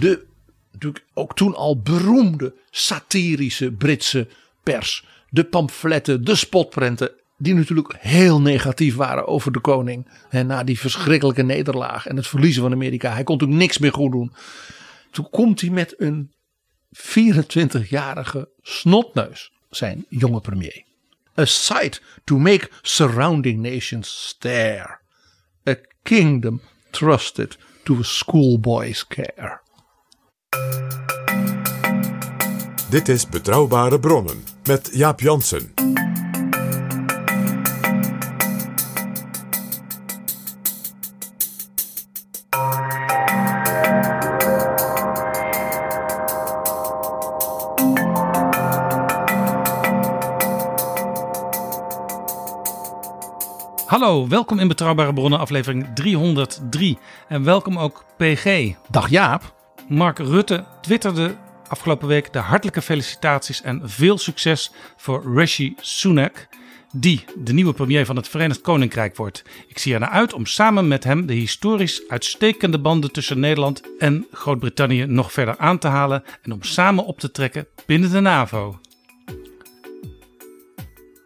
De natuurlijk ook toen al beroemde satirische Britse pers. De pamfletten, de spotprenten, die natuurlijk heel negatief waren over de koning. En na die verschrikkelijke nederlaag en het verliezen van Amerika. Hij kon natuurlijk niks meer goed doen. Toen komt hij met een 24-jarige snotneus, zijn jonge premier. A sight to make surrounding nations stare. A kingdom trusted to a schoolboy's care. Dit is Betrouwbare Bronnen met Jaap Jansen. Hallo, welkom in Betrouwbare Bronnen, aflevering 303. En welkom ook PG. Dag Jaap. Mark Rutte twitterde afgelopen week de hartelijke felicitaties en veel succes voor Rishi Sunak, die de nieuwe premier van het Verenigd Koninkrijk wordt. Ik zie er naar uit om samen met hem de historisch uitstekende banden tussen Nederland en Groot-Brittannië nog verder aan te halen en om samen op te trekken binnen de NAVO.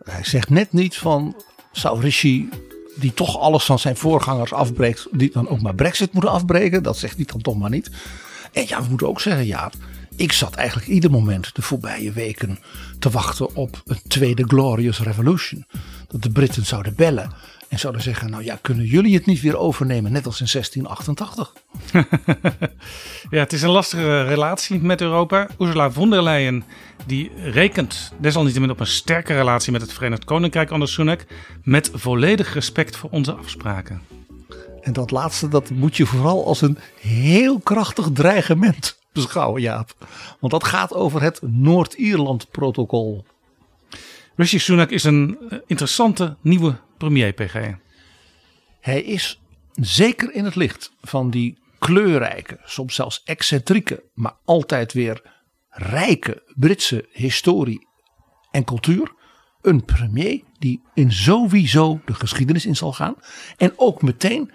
Hij zegt net niet van zou Rishi die toch alles van zijn voorgangers afbreekt, die dan ook maar Brexit moeten afbreken. Dat zegt hij dan toch maar niet. En ja, we moeten ook zeggen, ja, ik zat eigenlijk ieder moment de voorbije weken te wachten op een tweede Glorious Revolution. Dat de Britten zouden bellen en zouden zeggen, nou ja, kunnen jullie het niet weer overnemen, net als in 1688? Ja, het is een lastige relatie met Europa. Ursula von der Leyen die rekent desalniettemin op een sterke relatie met het Verenigd Koninkrijk onder Sunak. Met volledig respect voor onze afspraken. En dat laatste, dat moet je vooral als een heel krachtig dreigement beschouwen, Jaap. Want dat gaat over het Noord-Ierland-protocol. Rishi Sunak is een eh, interessante nieuwe premier, PG. Hij is zeker in het licht van die kleurrijke, soms zelfs excentrieke, maar altijd weer rijke Britse historie en cultuur. Een premier die in sowieso de geschiedenis in zal gaan. En ook meteen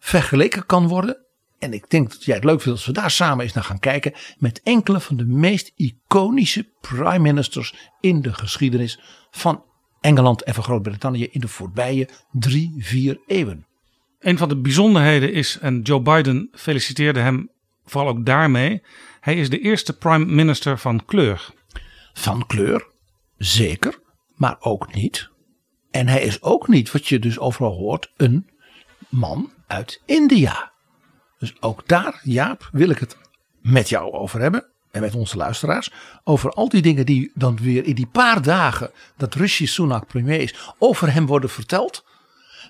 vergeleken kan worden. En ik denk dat jij het leuk vindt als we daar samen eens naar gaan kijken. Met enkele van de meest iconische prime ministers in de geschiedenis van Engeland en van Groot-Brittannië in de voorbije drie, vier eeuwen. Een van de bijzonderheden is, en Joe Biden feliciteerde hem vooral ook daarmee. Hij is de eerste prime minister van kleur. Van kleur, zeker, maar ook niet. En hij is ook niet, wat je dus overal hoort, een man uit India. Dus ook daar, Jaap, wil ik het met jou over hebben. En met onze luisteraars. Over al die dingen die dan weer in die paar dagen dat Rishi Sunak premier is, over hem worden verteld.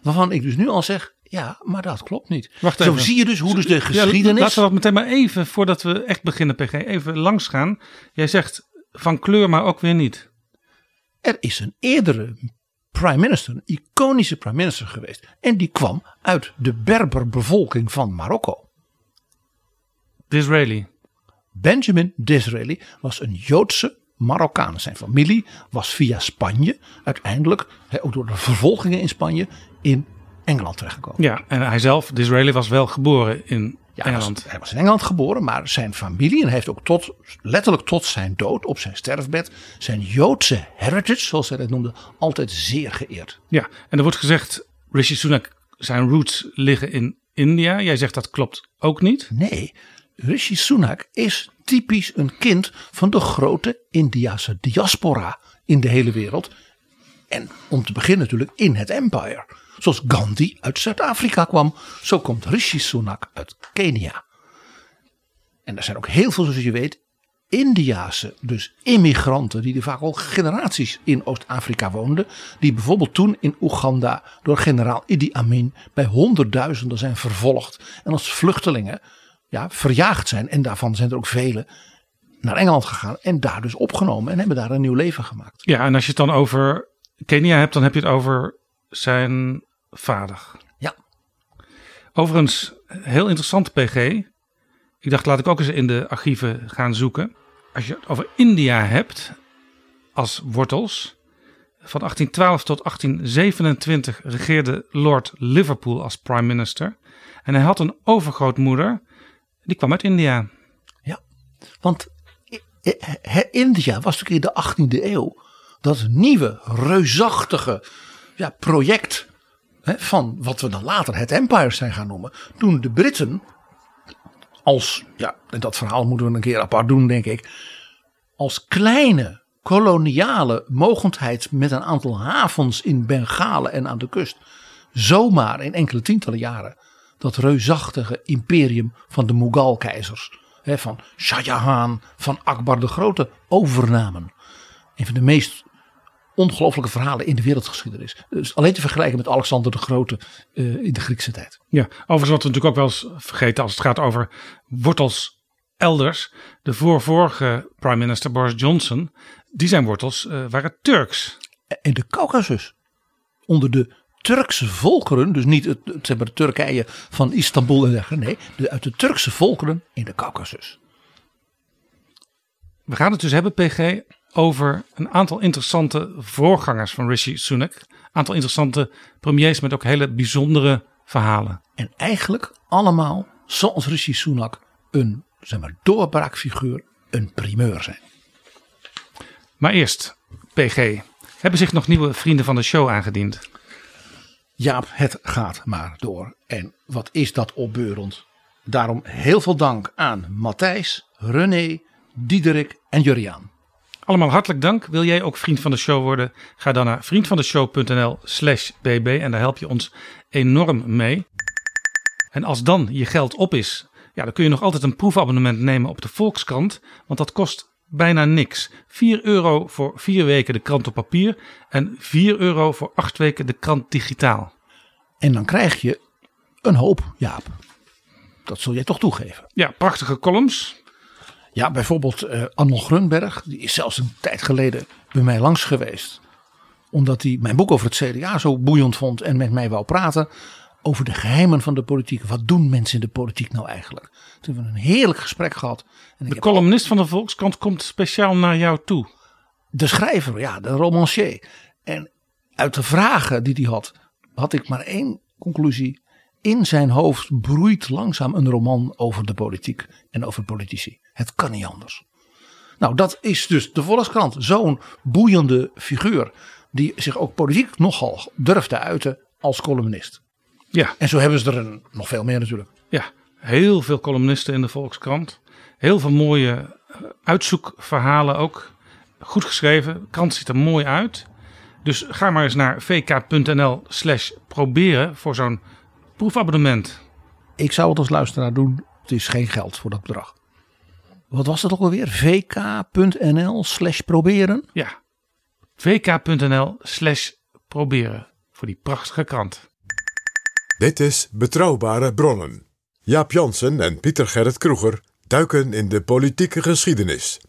Waarvan ik dus nu al zeg, ja, maar dat klopt niet. Wacht Zo even. zie je dus hoe dus de Ja, geschiedenis... laten we dat meteen maar even, voordat we echt beginnen, PG, even langs gaan. Jij zegt van kleur, maar ook weer niet. Er is een eerdere prime minister, een iconische prime minister geweest. En die kwam uit de Berberbevolking van Marokko. Disraeli. Benjamin Disraeli was een Joodse Marokkaan. Zijn familie was via Spanje uiteindelijk, ook door de vervolgingen in Spanje, in Engeland terechtgekomen. Ja, en hij zelf, Disraeli, was wel geboren in Ja, hij, Engeland. was, hij was in Engeland geboren, maar zijn familie, en hij heeft ook tot, letterlijk tot zijn dood op zijn sterfbed, zijn Joodse heritage, zoals hij dat noemde, altijd zeer geëerd. Ja, en er wordt gezegd, Rishi Sunak zijn roots liggen in India. Jij zegt dat klopt ook niet. Nee, Rishi Sunak is typisch een kind van de grote Indiase diaspora in de hele wereld. En om te beginnen natuurlijk in het empire. Zoals Gandhi uit Zuid-Afrika kwam, zo komt Rishi Sunak uit Kenia. En er zijn ook heel veel, zoals je weet, Indiase, dus immigranten, die er vaak al generaties in Oost-Afrika woonden. Die bijvoorbeeld toen in Oeganda door generaal Idi Amin bij honderdduizenden zijn vervolgd. En als vluchtelingen ja, verjaagd zijn. En daarvan zijn er ook velen naar Engeland gegaan. En daar dus opgenomen en hebben daar een nieuw leven gemaakt. Ja, en als je het dan over Kenia hebt, dan heb je het over zijn vader. Ja. Overigens, heel interessant PG. Ik dacht, laat ik ook eens in de archieven gaan zoeken. Als je het over India hebt als wortels. Van 1812 tot 1827 regeerde Lord Liverpool als prime minister. En hij had een overgrootmoeder, die kwam uit India. Ja, want India was natuurlijk in de 18e eeuw dat nieuwe, reusachtige ja, project van wat we dan later het Empire zijn gaan noemen. Toen de Britten als, ja, en dat verhaal moeten we een keer apart doen, denk ik. Als kleine koloniale mogendheid met een aantal havens in Bengalen en aan de kust. Zomaar in enkele tientallen jaren dat reusachtige imperium van de Mughal-keizers. Van Shah Jahan, van Akbar de Grote overnamen. Een van de meest ongelooflijke verhalen in de wereldgeschiedenis. Dus alleen te vergelijken met Alexander de Grote uh, in de Griekse tijd. Ja, overigens wat we natuurlijk ook wel eens vergeten als het gaat over wortels elders. De voorvorige prime minister Boris Johnson, die zijn wortels uh, waren Turks. In de Caucasus. Onder de Turkse volkeren, dus niet het, het, zeg maar de Turkije van Istanbul en dergelijke. Nee, de, uit de Turkse volkeren in de Caucasus. We gaan het dus hebben, PG, over een aantal interessante voorgangers van Rishi Sunak. Een aantal interessante premiers met ook hele bijzondere verhalen. En eigenlijk allemaal, zoals Rishi Sunak, een zeg maar, doorbraakfiguur, een primeur zijn. Maar eerst, PG, hebben zich nog nieuwe vrienden van de show aangediend? Jaap, het gaat maar door. En wat is dat opbeurend? Daarom heel veel dank aan Matthijs, René, Diederik en Juriaan. Allemaal hartelijk dank. Wil jij ook vriend van de show worden? Ga dan naar vriendvandeshow.nl slash bb en daar help je ons enorm mee. En als dan je geld op is, ja, dan kun je nog altijd een proefabonnement nemen op de Volkskrant. Want dat kost bijna niks. 4 euro voor 4 weken de krant op papier en 4 euro voor 8 weken de krant digitaal. En dan krijg je een hoop, Jaap. Dat zul jij toch toegeven. Ja, prachtige columns. Ja, bijvoorbeeld uh, Grunberg. Die is zelfs een tijd geleden bij mij langs geweest. Omdat hij mijn boek over het CDA zo boeiend vond en met mij wou praten. Over de geheimen van de politiek. Wat doen mensen in de politiek nou eigenlijk? Toen hebben we een heerlijk gesprek gehad. En de columnist van de Volkskrant komt speciaal naar jou toe. De schrijver, ja, de romancier. En uit de vragen die hij had, had ik maar één conclusie. In zijn hoofd broeit langzaam een roman over de politiek en over politici. Het kan niet anders. Nou, dat is dus de Volkskrant. Zo'n boeiende figuur. Die zich ook politiek nogal durft te uiten als columnist. Ja. En zo hebben ze er een, nog veel meer natuurlijk. Ja, heel veel columnisten in de Volkskrant. Heel veel mooie eh, uitzoekverhalen ook. Goed geschreven. De krant ziet er mooi uit. Dus ga maar eens naar vk.nl slash proberen voor zo'n proefabonnement. Ik zou het als luisteraar doen. Het is geen geld voor dat bedrag. Wat was dat ook alweer? vk.nl slash proberen? Ja, vk.nl slash proberen voor die prachtige krant. Dit is Betrouwbare Bronnen. Jaap Jansen en Pieter Gerrit Kroeger duiken in de politieke geschiedenis.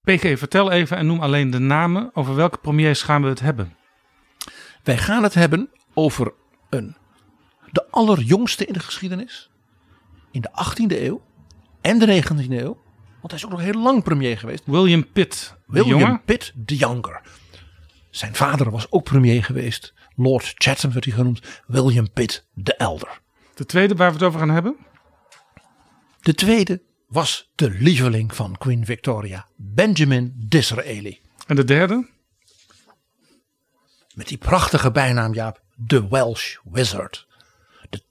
PG, vertel even en noem alleen de namen. Over welke premiers gaan we het hebben? Wij gaan het hebben over een, de allerjongste in de geschiedenis. In de 18e eeuw en de 19e eeuw. Want hij is ook nog heel lang premier geweest. William Pitt, William. Pitt de Younger. Zijn vader was ook premier geweest. Lord Chatham werd hij genoemd. William Pitt de Elder. De tweede waar we het over gaan hebben? De tweede was de lieveling van Queen Victoria. Benjamin Disraeli. En de derde? Met die prachtige bijnaam Jaap. De Welsh Wizard.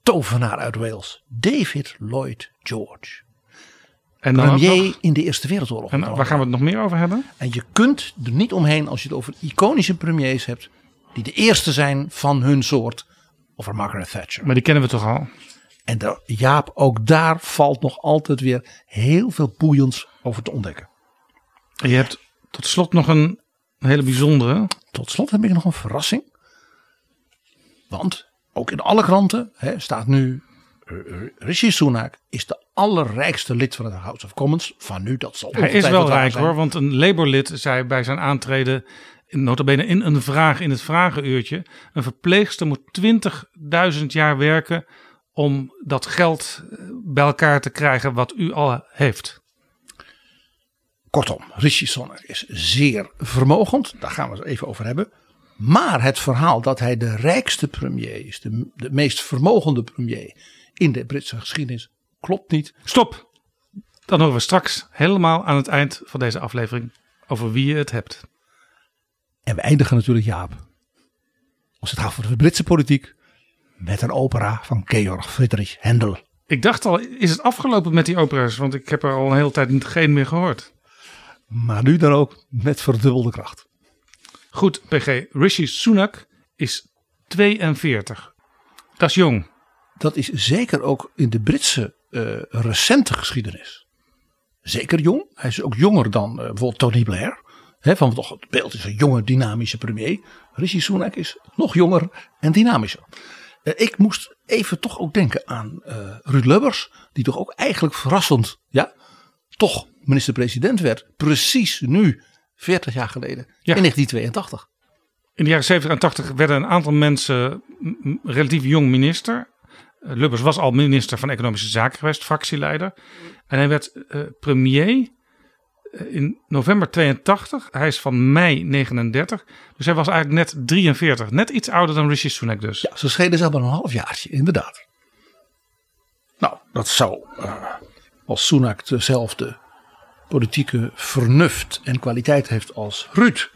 Tovenaar uit Wales, David Lloyd George. En dan Premier nog- in de Eerste Wereldoorlog. en waar gaan we het nog meer over hebben? En je kunt er niet omheen als je het over iconische premiers hebt. die de eerste zijn van hun soort. Over Margaret Thatcher. Maar die kennen we toch al? En daar, Jaap, ook daar valt nog altijd weer heel veel boeiends over te ontdekken. En je hebt tot slot nog een hele bijzondere. Tot slot heb ik nog een verrassing. Want ook in alle kranten hè, staat nu. eh, eh, Rishi Sunak is de allerrijkste lid van het House of Commons. Van nu, dat zal Hij is wel rijk zijn. hoor, want een Labour-lid zei bij zijn aantreden, in- nota bene in een vraag in het vragenuurtje, een verpleegster moet 20.000 jaar werken om dat geld eh, bij elkaar te krijgen wat u al heeft. Kortom, Rishi Sunak is zeer vermogend. Daar gaan we het even over hebben. Maar het verhaal dat hij de rijkste premier is, de, de meest vermogende premier in de Britse geschiedenis, klopt niet. Stop! Dan horen we straks helemaal aan het eind van deze aflevering over wie je het hebt. En we eindigen natuurlijk, Jaap, als het gaat voor de Britse politiek, met een opera van Georg Friedrich Händel. Ik dacht al, is het afgelopen met die opera's? Want ik heb er al een hele tijd geen meer gehoord. Maar nu dan ook met verdubbelde kracht. Goed, PG. Rishi Sunak is 42. Dat is jong. Dat is zeker ook in de Britse eh, recente geschiedenis. Zeker jong. Hij is ook jonger dan eh, bijvoorbeeld Tony Blair. Hè, van toch het beeld is een jonge dynamische premier. Rishi Sunak is nog jonger en dynamischer. Eh, ik moest even toch ook denken aan Ruud Lubbers. Die toch ook eigenlijk verrassend, ja, toch minister-president werd. Precies nu, 40 jaar geleden, Ja. in 1982. In de jaren 70 en 80 werden een aantal mensen relatief jong minister. Eh, Lubbers was al minister van Economische Zaken geweest, fractieleider. En hij werd eh, premier eh, in november 82. Hij is van mei 39. Dus hij was eigenlijk net 43. Net iets ouder dan Rishi Sunak dus. Ja, ze schelen zelf maar een halfjaartje, inderdaad. Nou, dat zou, als Sunak dezelfde politieke vernuft en kwaliteit heeft als Ruud,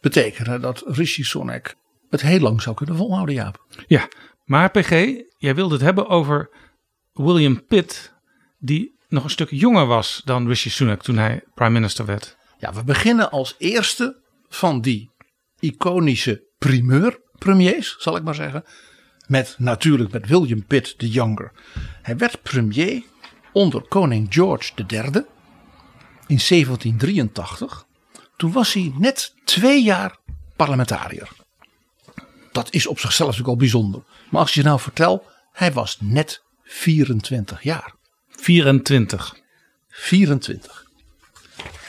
betekenen dat Rishi Sunak het heel lang zou kunnen volhouden, Jaap. Ja, maar PG, jij wilde het hebben over William Pitt, die nog een stuk jonger was dan Rishi Sunak toen hij prime minister werd. Ja, we beginnen als eerste van die iconische primeur premiers, zal ik maar zeggen. Met natuurlijk met William Pitt de Younger. Hij werd premier onder koning George III in 1783. Toen was hij net twee jaar parlementariër. Dat is op zichzelf natuurlijk al bijzonder. Maar als je nou vertelt, hij was net 24 jaar. 24. 24.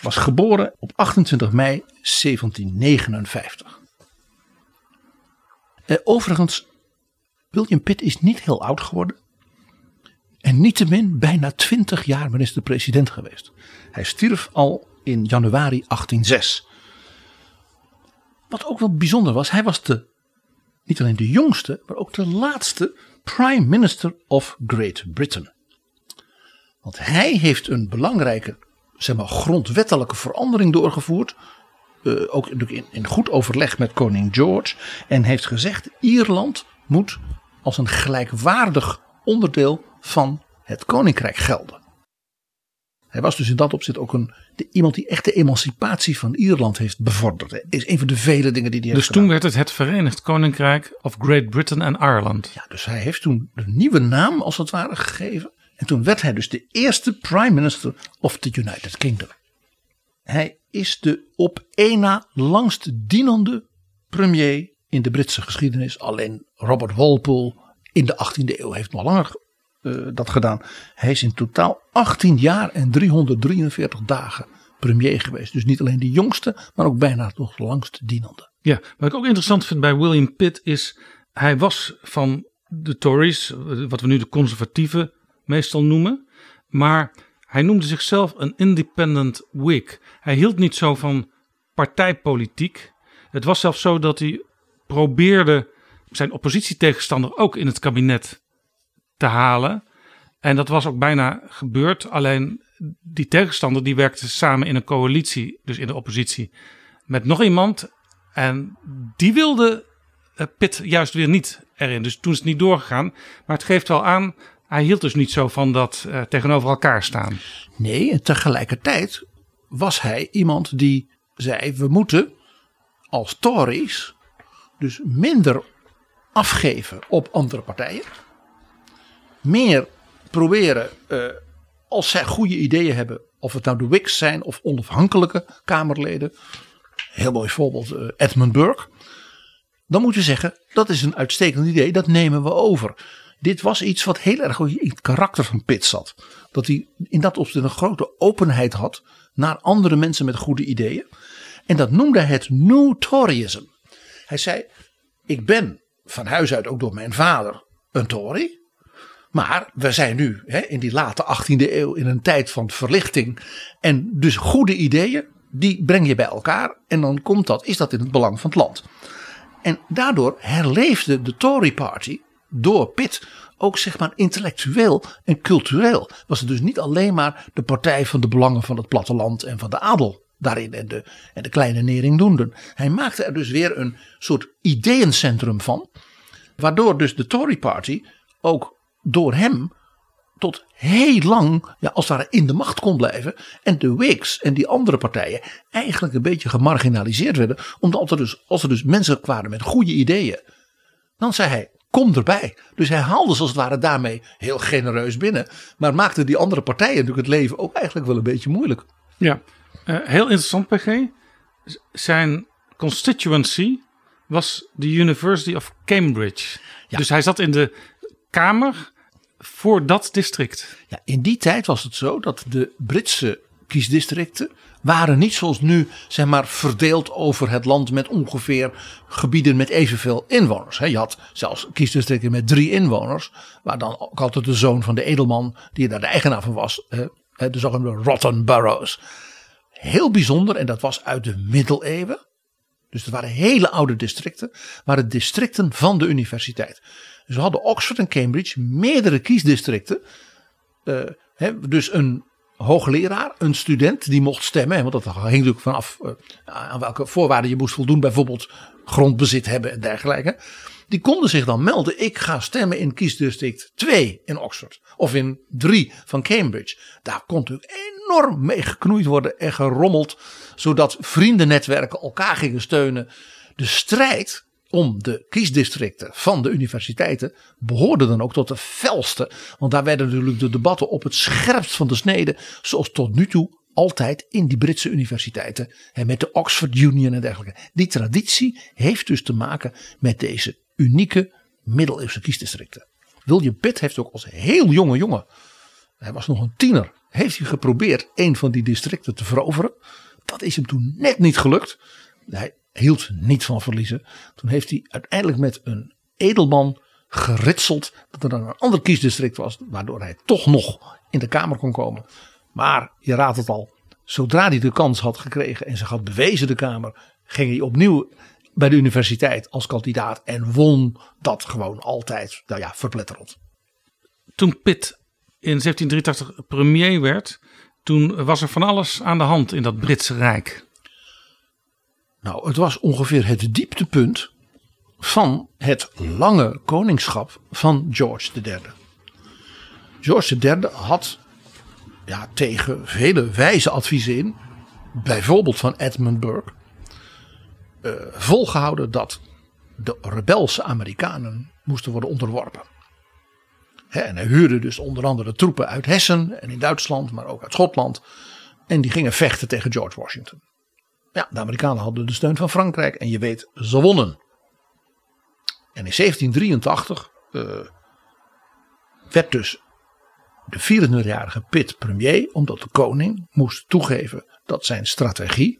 Was geboren op 28 mei 1759. Eh, overigens, William Pitt is niet heel oud geworden. En niettemin bijna 20 jaar minister-president geweest. Hij stierf al in januari 1806. Wat ook wel bijzonder was, hij was de, niet alleen de jongste, maar ook de laatste Prime Minister of Great Britain. Want hij heeft een belangrijke, zeg maar, grondwettelijke verandering doorgevoerd. eh, ook in, in goed overleg met koning George. En heeft gezegd: Ierland moet als een gelijkwaardig onderdeel van het koninkrijk gelden. Hij was dus in dat opzicht ook een, de, iemand die echt de emancipatie van Ierland heeft bevorderd. hè. Is een van de vele dingen die hij Dus heeft toen gedaan. werd het het Verenigd Koninkrijk of Great Britain en Ireland. Ja, dus hij heeft toen een nieuwe naam als het ware gegeven. En toen werd hij dus de eerste prime minister of the United Kingdom. Hij is de op één na langst dienende premier in de Britse geschiedenis. Alleen Robert Walpole in de 18e eeuw heeft nog langer eh, dat gedaan. Hij is in totaal 18 jaar en 343 dagen premier geweest. Dus niet alleen de jongste, maar ook bijna nog langst dienende. Ja, wat ik ook interessant vind bij William Pitt is, hij was van de Tories, wat we nu de conservatieven meestal noemen, maar hij noemde zichzelf een independent Whig. Hij hield niet zo van partijpolitiek. Het was zelfs zo dat hij probeerde zijn oppositietegenstander ook in het kabinet te halen. En dat was ook bijna gebeurd. Alleen die tegenstander die werkte samen in een coalitie, dus in de oppositie, met nog iemand. En die wilde eh, Pitt juist weer niet erin. Dus toen is het niet doorgegaan. Maar het geeft wel aan, hij hield dus niet zo van dat uh, tegenover elkaar staan. Nee, en tegelijkertijd was hij iemand die zei: we moeten als Tories dus minder afgeven op andere partijen. Meer proberen, uh, als zij goede ideeën hebben, of het nou de Whigs zijn of onafhankelijke Kamerleden. Heel mooi voorbeeld, uh, Edmund Burke. Dan moet je zeggen, dat is een uitstekend idee, dat nemen we over. Dit was iets wat heel erg in het karakter van Pitt zat. Dat hij in dat opzicht een grote openheid had naar andere mensen met goede ideeën. En dat noemde hij het New Toryism. Hij zei, ik ben van huis uit ook door mijn vader een Tory. Maar we zijn nu hè, in die late 18e eeuw in een tijd van verlichting. En dus goede ideeën, die breng je bij elkaar. En dan komt dat, is dat in het belang van het land. En daardoor herleefde de Tory Party door Pitt ook zeg maar intellectueel en cultureel. Was het dus niet alleen maar de partij van de belangen van het platteland en van de adel daarin en de, en de kleine neringdoenden. Hij maakte er dus weer een soort ideeëncentrum van. Waardoor dus de Tory Party ook door hem tot heel lang, ja, als het ware in de macht kon blijven. En de Whigs en die andere partijen eigenlijk een beetje gemarginaliseerd werden. Omdat er dus, als er dus mensen kwamen met goede ideeën. Dan zei hij, kom erbij. Dus hij haalde zoals het ware daarmee heel genereus binnen. Maar maakte die andere partijen natuurlijk het leven ook eigenlijk wel een beetje moeilijk. Ja, uh, heel interessant PG. Zijn constituency was de University of Cambridge. Ja. Dus hij zat in de kamer voor dat district. Ja, in die tijd was het zo dat de Britse kiesdistricten waren niet zoals nu zeg maar verdeeld over het land met ongeveer gebieden met evenveel inwoners. Je had zelfs kiesdistricten met drie inwoners, waar dan ook altijd de zoon van de edelman die daar de eigenaar van was, de zogenaamde Rotten Boroughs. Heel bijzonder en dat was uit de middeleeuwen. Dus het waren hele oude districten, waren districten van de universiteit. Dus hadden Oxford en Cambridge meerdere kiesdistricten. Uh, dus een hoogleraar, een student die mocht stemmen. Want dat hing natuurlijk vanaf uh, aan welke voorwaarden je moest voldoen. Bijvoorbeeld grondbezit hebben en dergelijke. Die konden zich dan melden. Ik ga stemmen in kiesdistrict 2 in Oxford. Of in 3 van Cambridge. Daar kon natuurlijk enorm mee geknoeid worden en gerommeld. Zodat vriendennetwerken elkaar gingen steunen. De strijd om de kiesdistricten van de universiteiten behoorde dan ook tot de felste. Want daar werden natuurlijk de debatten op het scherpst van de snede. Zoals tot nu toe altijd in die Britse universiteiten. En met de Oxford Union en dergelijke. Die traditie heeft dus te maken met deze unieke middeleeuwse kiesdistricten. William Pitt heeft ook als heel jonge jongen. Hij was nog een tiener. Heeft hij geprobeerd een van die districten te veroveren. Dat is hem toen net niet gelukt. Hij hield niet van verliezen. Toen heeft hij uiteindelijk met een edelman geritseld dat er dan een ander kiesdistrict was, waardoor hij toch nog in de Kamer kon komen. Maar je raadt het al, zodra hij de kans had gekregen en zich had bewezen de Kamer, ging hij opnieuw bij de universiteit als kandidaat en won dat gewoon altijd, nou ja, verpletterend. Toen Pitt in 1783 premier werd, toen was er van alles aan de hand in dat Britse Rijk. Nou, het was ongeveer het dieptepunt van het lange koningschap van George III. George III had ja, tegen vele wijze adviezen in, bijvoorbeeld van Edmund Burke, uh, volgehouden dat de rebelse Amerikanen moesten worden onderworpen. en hij huurde dus onder andere troepen uit Hessen en in Duitsland, maar ook uit Schotland. En die gingen vechten tegen George Washington. Ja, de Amerikanen hadden de steun van Frankrijk en je weet, ze wonnen. En in 1783 uh, eh, werd dus de 24-jarige Pitt premier, omdat de koning moest toegeven dat zijn strategie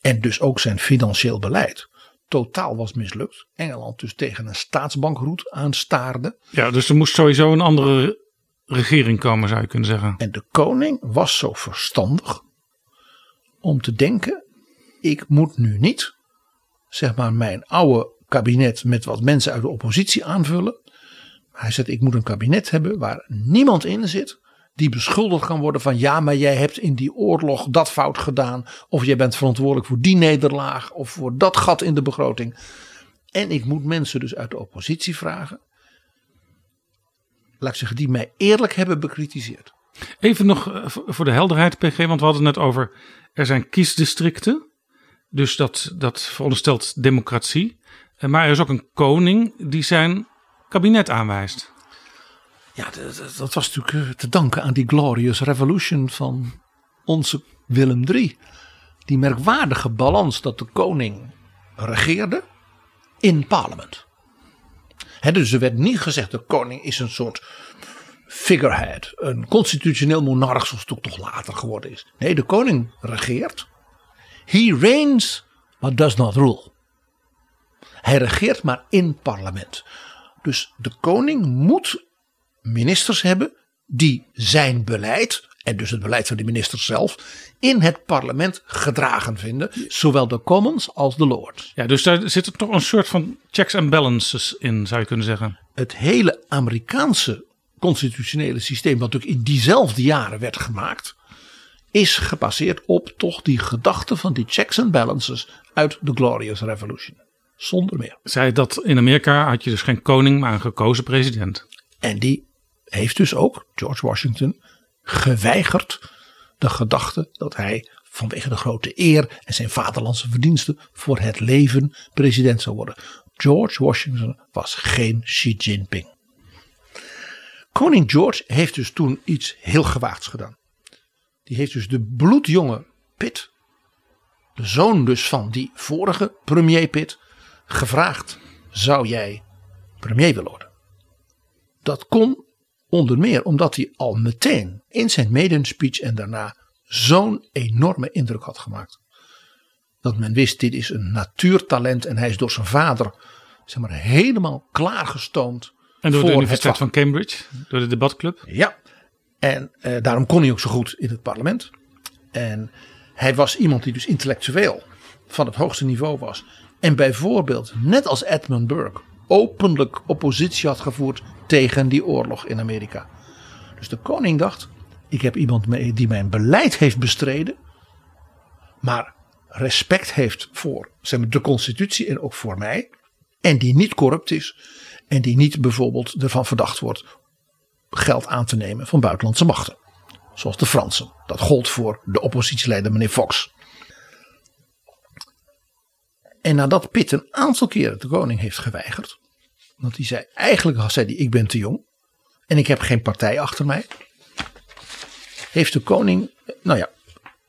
en dus ook zijn financieel beleid totaal was mislukt. Engeland dus tegen een staatsbankroet aanstaarde. Ja, dus er moest sowieso een andere regering komen, zou je kunnen zeggen. En de koning was zo verstandig om te denken: ik moet nu niet, zeg maar, mijn oude kabinet met wat mensen uit de oppositie aanvullen. Hij zegt: ik moet een kabinet hebben waar niemand in zit die beschuldigd kan worden van ja, maar jij hebt in die oorlog dat fout gedaan. Of jij bent verantwoordelijk voor die nederlaag of voor dat gat in de begroting. En ik moet mensen dus uit de oppositie vragen. Laat ik zeggen, die mij eerlijk hebben bekritiseerd. Even nog eh, voor de helderheid, PG, want we hadden het net over. Er zijn kiesdistricten. Dus dat, dat veronderstelt democratie. Eh, Maar er is ook een koning die zijn kabinet aanwijst. Ja, dat, dat- was natuurlijk eh, te danken aan die Glorious Revolution van onze Willem III. Die merkwaardige balans dat de koning regeerde in parlement. Dus er werd niet gezegd de koning is een soort figurehead, een constitutioneel monarch zoals het ook toch later geworden is. Nee, de koning regeert. He reigns, but does not rule. Hij regeert maar in parlement. Dus de koning moet ministers hebben die zijn beleid, en dus het beleid van de ministers zelf, in het parlement gedragen vinden. Zowel de commons als de lords. Ja, dus daar zit er toch een soort van checks and balances in, zou je kunnen zeggen. Het hele Amerikaanse constitutionele systeem, wat natuurlijk in diezelfde jaren werd gemaakt, is gebaseerd op toch die gedachte van die checks and balances uit de Glorious Revolution. Zonder meer. Zij dat in Amerika had je dus geen koning, maar een gekozen president. En die heeft dus ook, George Washington, geweigerd de gedachte dat hij vanwege de grote eer en zijn vaderlandse verdiensten voor het leven president zou worden. George Washington was geen Xi Jinping. Koning George heeft dus toen iets heel gewaagds gedaan. Die heeft dus de bloedjonge Pitt, de zoon dus van die vorige premier Pitt, gevraagd: zou jij premier willen worden? Dat kon onder meer omdat hij al meteen in zijn maiden speech en daarna zo'n enorme indruk had gemaakt. Dat men wist, dit is een natuurtalent en hij is door zijn vader zeg maar, helemaal klaargestoomd. En door voor de Universiteit van Cambridge, door de debatclub. Ja, en eh, daarom kon hij ook zo goed in het parlement. En hij was iemand die dus intellectueel van het hoogste niveau was. En bijvoorbeeld, net als Edmund Burke, openlijk oppositie had gevoerd tegen die oorlog in Amerika. Dus de koning dacht, ik heb iemand mee die mijn beleid heeft bestreden. Maar respect heeft voor zeg maar, de constitutie en ook voor mij. En die niet corrupt is. En die niet bijvoorbeeld ervan verdacht wordt geld aan te nemen van buitenlandse machten. Zoals de Fransen. Dat gold voor de oppositieleider meneer Fox. En nadat Pitt een aantal keren de koning heeft geweigerd. Want hij zei, eigenlijk zei hij, ik ben te jong. En ik heb geen partij achter mij. Heeft de koning, nou ja,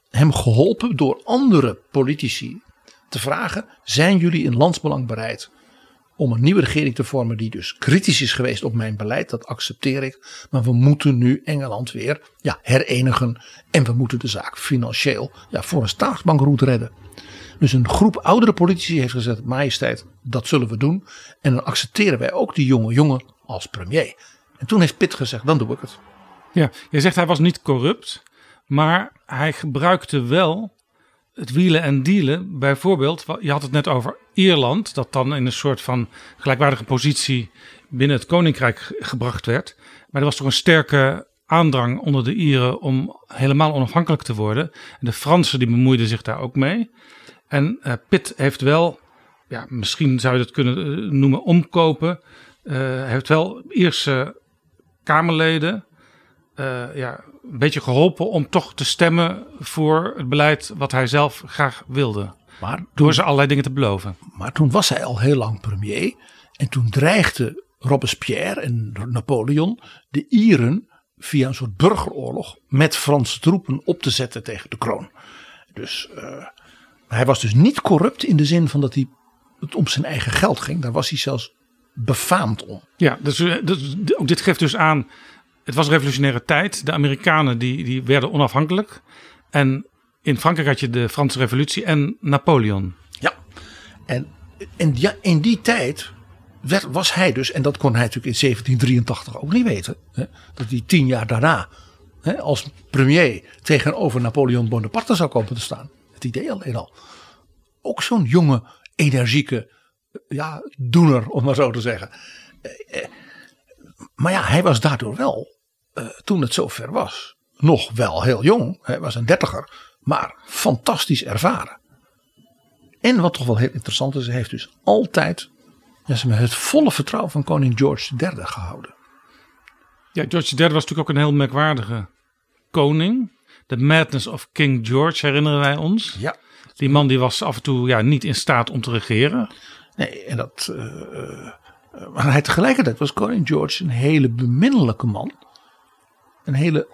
hem geholpen door andere politici te vragen. Zijn jullie in landsbelang bereid om een nieuwe regering te vormen die dus kritisch is geweest op mijn beleid. Dat accepteer ik. Maar we moeten nu Engeland weer ja, herenigen. En we moeten de zaak financieel ja, voor een staatsbankroet redden. Dus een groep oudere politici heeft gezegd, majesteit, dat zullen we doen. En dan accepteren wij ook die jonge jongen als premier. En toen heeft Pitt gezegd, dan doe ik het. Ja, je zegt hij was niet corrupt, maar hij gebruikte wel het wielen en dealen. Bijvoorbeeld, je had het net over Ierland, dat dan in een soort van gelijkwaardige positie binnen het koninkrijk ge- gebracht werd. Maar er was toch een sterke aandrang onder de Ieren om helemaal onafhankelijk te worden. En de Fransen die bemoeiden zich daar ook mee. En eh, Pitt heeft wel, ja, misschien zou je dat kunnen eh, noemen, omkopen. Hij heeft wel Ierse Kamerleden eh, ja, een beetje geholpen om toch te stemmen voor het beleid wat hij zelf graag wilde. Maar Door ze allerlei dingen te beloven. Maar toen was hij al heel lang premier. En toen dreigde Robespierre en Napoleon de Ieren via een soort burgeroorlog met Franse troepen op te zetten tegen de kroon. Dus eh, hij was dus niet corrupt in de zin van dat hij het om zijn eigen geld ging. Daar was hij zelfs befaamd om. Ja, dus, eh, dus ook dit geeft dus aan. Het was een revolutionaire tijd. De Amerikanen die, die werden onafhankelijk. En in Frankrijk had je de Franse Revolutie en Napoleon. Ja, en, en ja, in die tijd werd, was hij dus, en dat kon hij natuurlijk in 1783 ook niet weten, hè, dat hij tien jaar daarna hè, als premier tegenover Napoleon Bonaparte zou komen te staan. Het idee alleen al. Ook zo'n jonge, energieke ja, doener, om maar zo te zeggen. Maar ja, hij was daardoor wel, eh, toen het zover was, nog wel heel jong. Hij was een dertiger, maar fantastisch ervaren. En wat toch wel heel interessant is, hij heeft dus altijd ja, ze het volle vertrouwen van koning George III gehouden. Ja, George III was natuurlijk ook een heel merkwaardige koning. The Madness of King George herinneren wij ons. Ja. Die man die was af en toe ja, niet in staat om te regeren. Nee, en dat. eh, eh, maar hij tegelijkertijd was koning George een hele beminnelijke man. Een hele.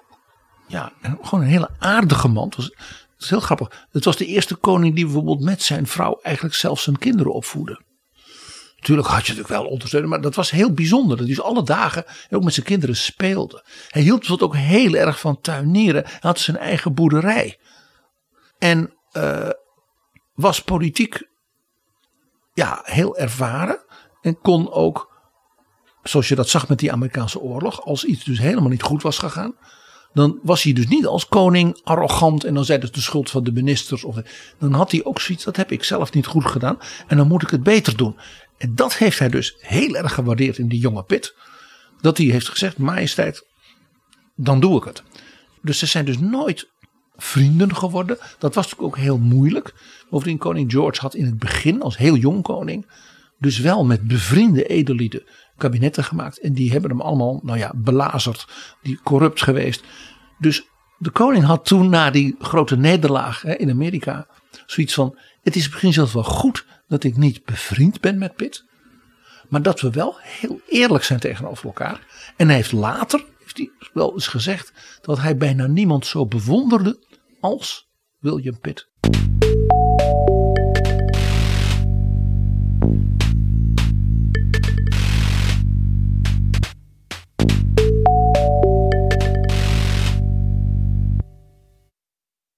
Ja, gewoon een hele aardige man. Het was, is heel grappig. Het was de eerste koning die bijvoorbeeld met zijn vrouw eigenlijk zelf zijn kinderen opvoedde. Natuurlijk had je natuurlijk wel ondersteuning, maar dat was heel bijzonder. Dat hij dus alle dagen ook met zijn kinderen speelde. Hij hield bijvoorbeeld ook heel erg van tuinieren. Hij had zijn eigen boerderij. En eh, was politiek ja, heel ervaren. En kon ook, zoals je dat zag met die Amerikaanse oorlog, als iets dus helemaal niet goed was gegaan. Dan was hij dus niet als koning arrogant en dan zei dat de schuld van de ministers. Of, dan had hij ook zoiets, dat heb ik zelf niet goed gedaan en dan moet ik het beter doen. En dat heeft hij dus heel erg gewaardeerd in die jonge Pitt. Dat hij heeft gezegd, majesteit, dan doe ik het. Dus ze zijn dus nooit vrienden geworden. Dat was natuurlijk ook heel moeilijk. Bovendien, koning George had in het begin, als heel jong koning, dus wel met bevriende edellieden kabinetten gemaakt. En die hebben hem allemaal, nou ja, belazerd, die corrupt geweest. Dus de koning had toen na die grote nederlaag hè, in Amerika zoiets van: het is misschien zelfs wel goed dat ik niet bevriend ben met Pitt. Maar dat we wel heel eerlijk zijn tegenover elkaar. En hij heeft later heeft hij wel eens gezegd dat hij bijna niemand zo bewonderde als William Pitt.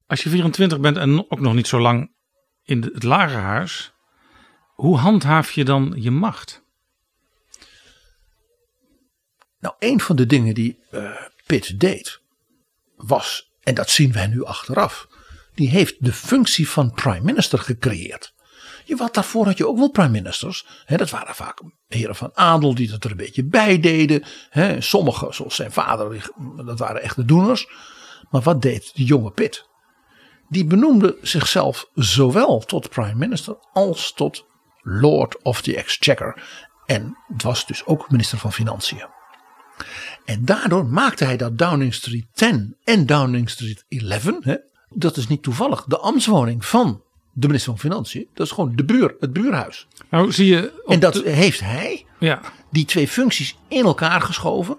Als je 24 bent en ook nog niet zo lang in de- het lagerhuis, hoe handhaaf je dan je macht? Nou, een van de dingen die eh, Pitt deed was, en dat zien wij nu achteraf, die heeft de functie van prime minister gecreëerd. Je, wat daarvoor had je ook wel prime ministers. Hè, dat waren vaak heren van adel die dat er een beetje bij deden. Hè, sommigen, zoals zijn vader, dat waren echte doeners. Maar wat deed die jonge Pitt? Die benoemde zichzelf zowel tot prime minister als tot lord of the exchequer. En was dus ook minister van Financiën. En daardoor maakte hij dat Downing Street 10 en Downing Street 11, hè, dat is niet toevallig, de ambtswoning van de minister van Financiën. Dat is gewoon de buur, het buurhuis. Nou zie je. En dat de- heeft hij, ja, die twee functies, in elkaar geschoven.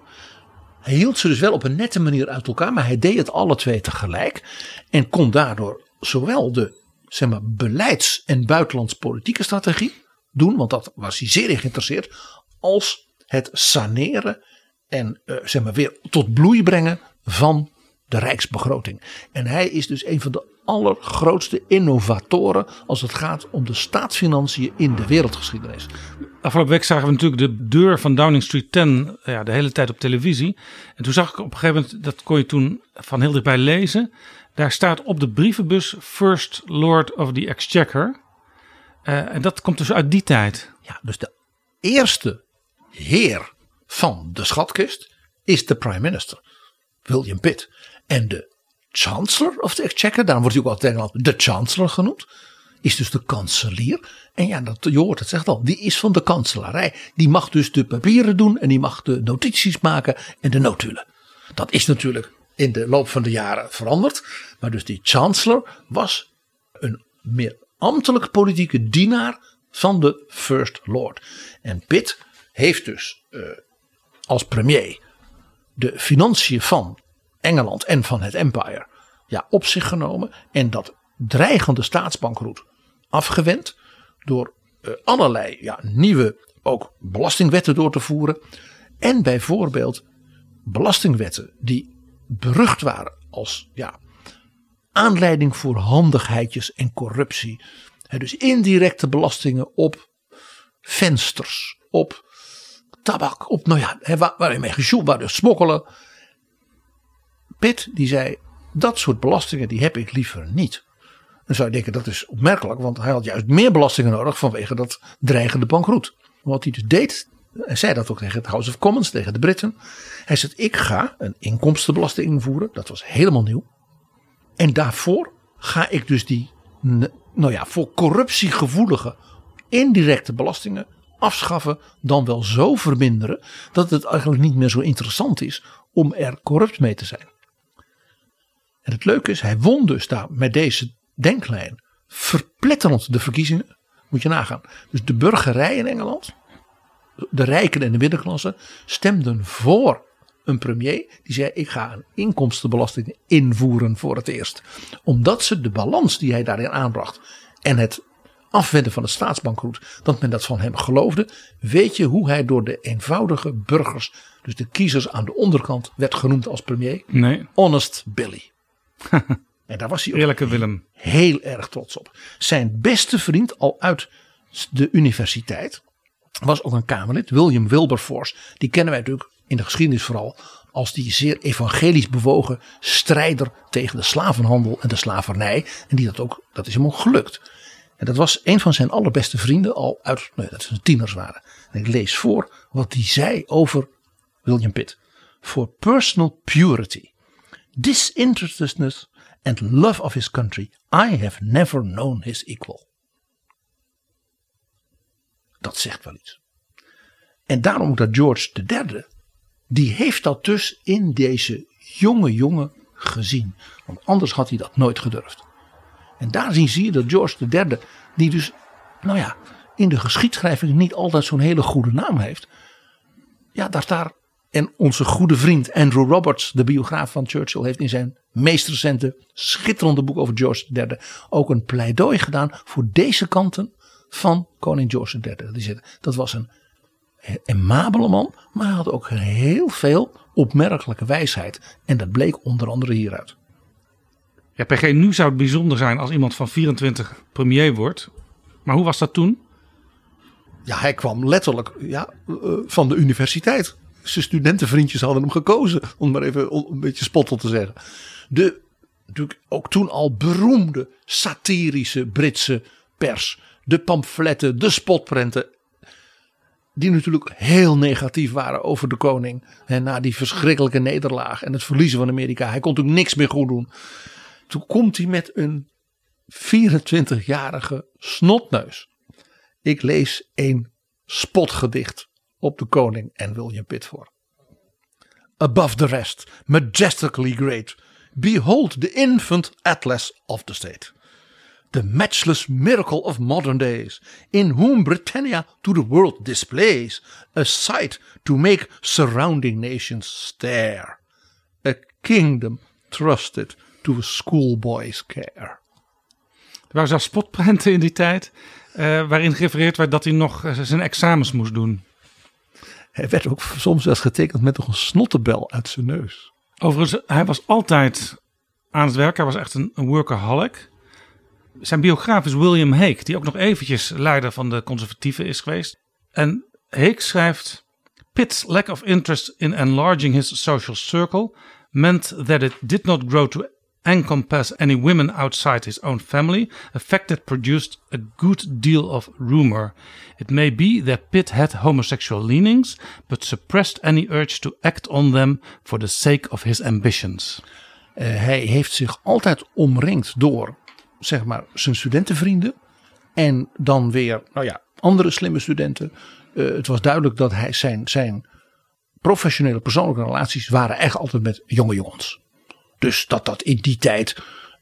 Hij hield ze dus wel op een nette manier uit elkaar, maar hij deed het alle twee tegelijk. En kon daardoor zowel de zeg maar, beleids- en buitenlandspolitieke strategie doen, want dat was hij zeer in geïnteresseerd, als het saneren en eh, zeg maar, weer tot bloei brengen van de rijksbegroting. En hij is dus een van de allergrootste innovatoren als het gaat om de staatsfinanciën in de wereldgeschiedenis. Afgelopen week zagen we natuurlijk de deur van Downing Street 10 ja, de hele tijd op televisie. En toen zag ik op een gegeven moment, dat kon je toen van heel dichtbij lezen. Daar staat op de brievenbus First Lord of the Exchequer. Eh, en dat komt dus uit die tijd. Ja, dus de eerste heer van de schatkist is de prime minister, William Pitt. En de chancellor of the exchequer, daarom wordt hij ook altijd de chancellor genoemd, is dus de kanselier. En ja, dat, je hoort het zegt al, die is van de kanselarij. Die mag dus de papieren doen en die mag de notities maken en de notulen. Dat is natuurlijk in de loop van de jaren veranderd. Maar dus die chancellor was een meer ambtelijk politieke dienaar van de First Lord. En Pitt heeft dus eh, als premier de financiën van Engeland en van het Empire ja, op zich genomen. En dat dreigende staatsbankroet afgewend door eh, allerlei ja, nieuwe ook belastingwetten door te voeren. En bijvoorbeeld belastingwetten die berucht waren als ja, aanleiding voor handigheidjes en corruptie. Dus indirecte belastingen op vensters, op tabak, op nou ja, waar, waar je mee gesjoeld, waar dus smokkelen. Pitt die zei, dat soort belastingen die heb ik liever niet. Dan zou je denken dat is opmerkelijk, want hij had juist meer belastingen nodig vanwege dat dreigende bankroet. Wat hij dus deed, hij zei dat ook tegen het House of Commons, tegen de Britten. Hij zei, ik ga een inkomstenbelasting invoeren, dat was helemaal nieuw. En daarvoor ga ik dus die, nou ja, voor corruptiegevoelige indirecte belastingen afschaffen dan wel zo verminderen dat het eigenlijk niet meer zo interessant is om er corrupt mee te zijn. En het leuke is, hij won dus daar met deze denklijn verpletterend de verkiezingen. Moet je nagaan. Dus de burgerij in Engeland, de rijken en de middenklasse, stemden voor een premier die zei: Ik ga een inkomstenbelasting invoeren voor het eerst. Omdat ze de balans die hij daarin aanbracht en het afwenden van het staatsbankroet, dat men dat van hem geloofde. Weet je hoe hij door de eenvoudige burgers, dus de kiezers aan de onderkant, werd genoemd als premier? Nee. Honest Billy. en daar was hij ook Eerlijke Willem. heel erg trots op. Zijn beste vriend al uit de universiteit was ook een Kamerlid, William Wilberforce. Die kennen wij natuurlijk in de geschiedenis vooral als die zeer evangelisch bewogen strijder tegen de slavenhandel en de slavernij. En die dat ook, dat is hem ook gelukt. En dat was een van zijn allerbeste vrienden al uit, nee, dat ze tieners waren. En ik lees voor wat hij zei over William Pitt. For personal purity, disinterestedness and love of his country, I have never known his equal. Dat zegt wel iets. En daarom moet dat George III, die heeft dat dus in deze jonge jongen gezien. Want anders had hij dat nooit gedurfd. En daar zie je dat George III, die dus, nou ja, in de geschiedschrijving niet altijd zo'n hele goede naam heeft. Ja, dat daar, en onze goede vriend Andrew Roberts, de biograaf van Churchill, heeft in zijn meest recente schitterende boek over George III ook een pleidooi gedaan voor deze kanten van koning George III. Dat was een emabele man, maar hij had ook heel veel opmerkelijke wijsheid. En dat bleek onder andere hieruit. Ja, PG, nu zou het bijzonder zijn als iemand van 24 premier wordt. Maar hoe was dat toen? Ja, hij kwam letterlijk ja, eh, van de universiteit. Zijn studentenvriendjes hadden hem gekozen, om maar even een beetje spottel te zeggen. De natuurlijk ook toen al beroemde satirische Britse pers. De pamfletten, de spotprenten. Die natuurlijk heel negatief waren over de koning. En na die verschrikkelijke nederlaag en het verliezen van Amerika. Hij kon natuurlijk niks meer goed doen. Toen komt hij met een 24-jarige snotneus. Ik lees een spotgedicht op de koning en William Pitt voor. Above the rest, majestically great, behold the infant atlas of the state. The matchless miracle of modern days, in whom Britannia to the world displays a sight to make surrounding nations stare. A kingdom trusted to a schoolboy's care. Er waren zelfs spotprenten in die tijd. eh, waarin gerefereerd werd dat hij nog eh, zijn examens moest doen. Hij werd ook soms wel eens getekend met nog een snottebel uit zijn neus. Overigens, hij was altijd aan het werk. Hij was echt een, een workaholic. Zijn biograaf is William Hague, die ook nog eventjes leider van de conservatieven is geweest. En Hague schrijft: Pitt's lack of interest in enlarging his social circle meant that it did not grow to encompass any women outside his own family, a fact that produced a good deal of rumor. It may be that Pitt had homosexual leanings, but suppressed any urge to act on them for the sake of his ambitions. Uh, hij heeft zich altijd omringd door, zeg maar, zijn studentenvrienden. En dan weer, nou ja, andere slimme studenten. Uh, het was duidelijk dat hij zijn, zijn professionele persoonlijke relaties waren echt altijd met jonge jongens. Dus dat dat in die tijd,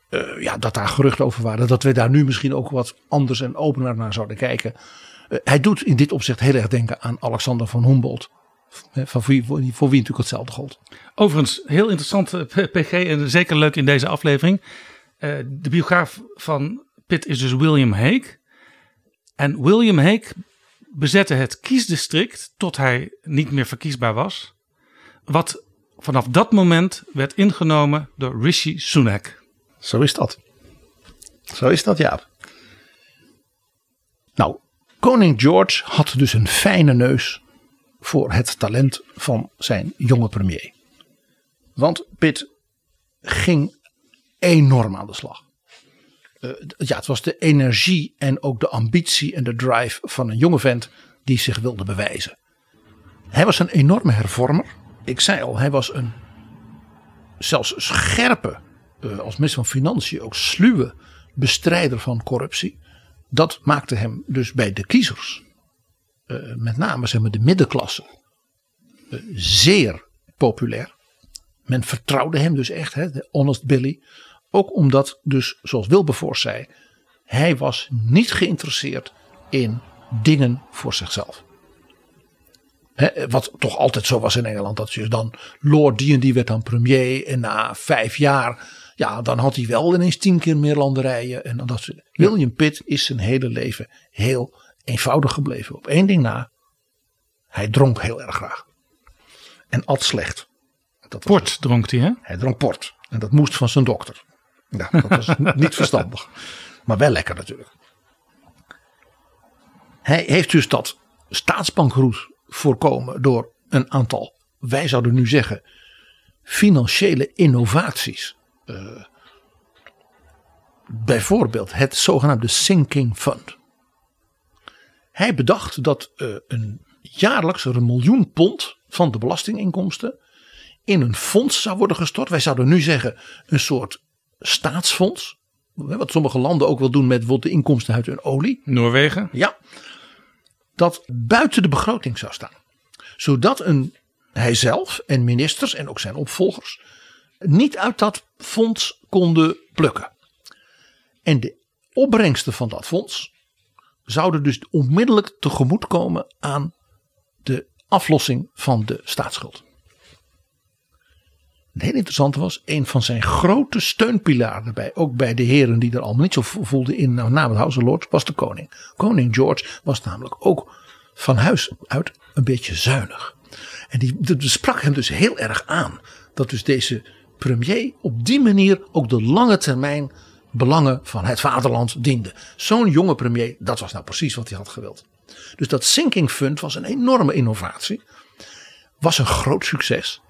uh, ja, dat daar geruchten over waren. Dat we daar nu misschien ook wat anders en opener naar zouden kijken. Uh, hij doet in dit opzicht heel erg denken aan Alexander van Humboldt. Van wie, voor wie natuurlijk hetzelfde gold. Overigens, heel interessant PG en zeker leuk in deze aflevering. De biograaf van Pitt is dus William Hague. En William Hague bezette het kiesdistrict tot hij niet meer verkiesbaar was. Wat vanaf dat moment werd ingenomen door Rishi Sunak. Zo is dat. Zo is dat, Jaap. Nou, koning George had dus een fijne neus voor het talent van zijn jonge premier. Want Pitt ging enorm aan de slag. Uh, ja, het was de energie en ook de ambitie en de drive van een jonge vent die zich wilde bewijzen. Hij was een enorme hervormer. Ik zei al, hij was een zelfs scherpe, uh, als minister van Financiën ook sluwe bestrijder van corruptie. Dat maakte hem dus bij de kiezers eh, met name zeg maar, de middenklasse eh, zeer populair. Men vertrouwde hem dus echt, hè, de Honest Billy. Ook omdat dus, zoals Wilberforce zei, hij was niet geïnteresseerd in dingen voor zichzelf. Wat toch altijd zo was in Engeland. Dat je dan Lord die en die werd dan premier. En na vijf jaar, ja, dan had hij wel ineens tien keer meer landerijen. En dat. William Pitt is zijn hele leven heel eenvoudig gebleven. Op één ding na. Hij dronk heel erg graag. En at slecht. Dat Port dronk hij, hè? hij dronk port. En dat moest van zijn dokter. Ja, dat was niet verstandig. Maar wel lekker natuurlijk. Hij heeft dus dat staatsbankroet voorkomen door een aantal, wij zouden nu zeggen, financiële innovaties. Eh, bijvoorbeeld het zogenaamde Sinking Fund. Hij bedacht dat eh, een jaarlijks een miljoen pond van de belastinginkomsten in een fonds zou worden gestort. Wij zouden nu zeggen een soort staatsfonds. Wat sommige landen ook wel doen met bijvoorbeeld de inkomsten uit hun olie. Noorwegen. Ja. Dat buiten de begroting zou staan. Zodat een, hijzelf en ministers en ook zijn opvolgers niet uit dat fonds konden plukken. En de opbrengsten van dat fonds zouden dus onmiddellijk tegemoetkomen aan de aflossing van de staatsschuld. Het hele interessante was, een van zijn grote steunpilaren daarbij, ook bij de heren die er allemaal niet zo voelden in, nou, na het House of Lords, was de koning. Koning George was namelijk ook van huis uit een beetje zuinig. En die, dat sprak hem dus heel erg aan. Dat dus deze premier op die manier ook de lange termijn belangen van het vaderland diende. Zo'n jonge premier, dat was nou precies wat hij had gewild. Dus dat Sinking Fund was een enorme innovatie. Was een groot succes.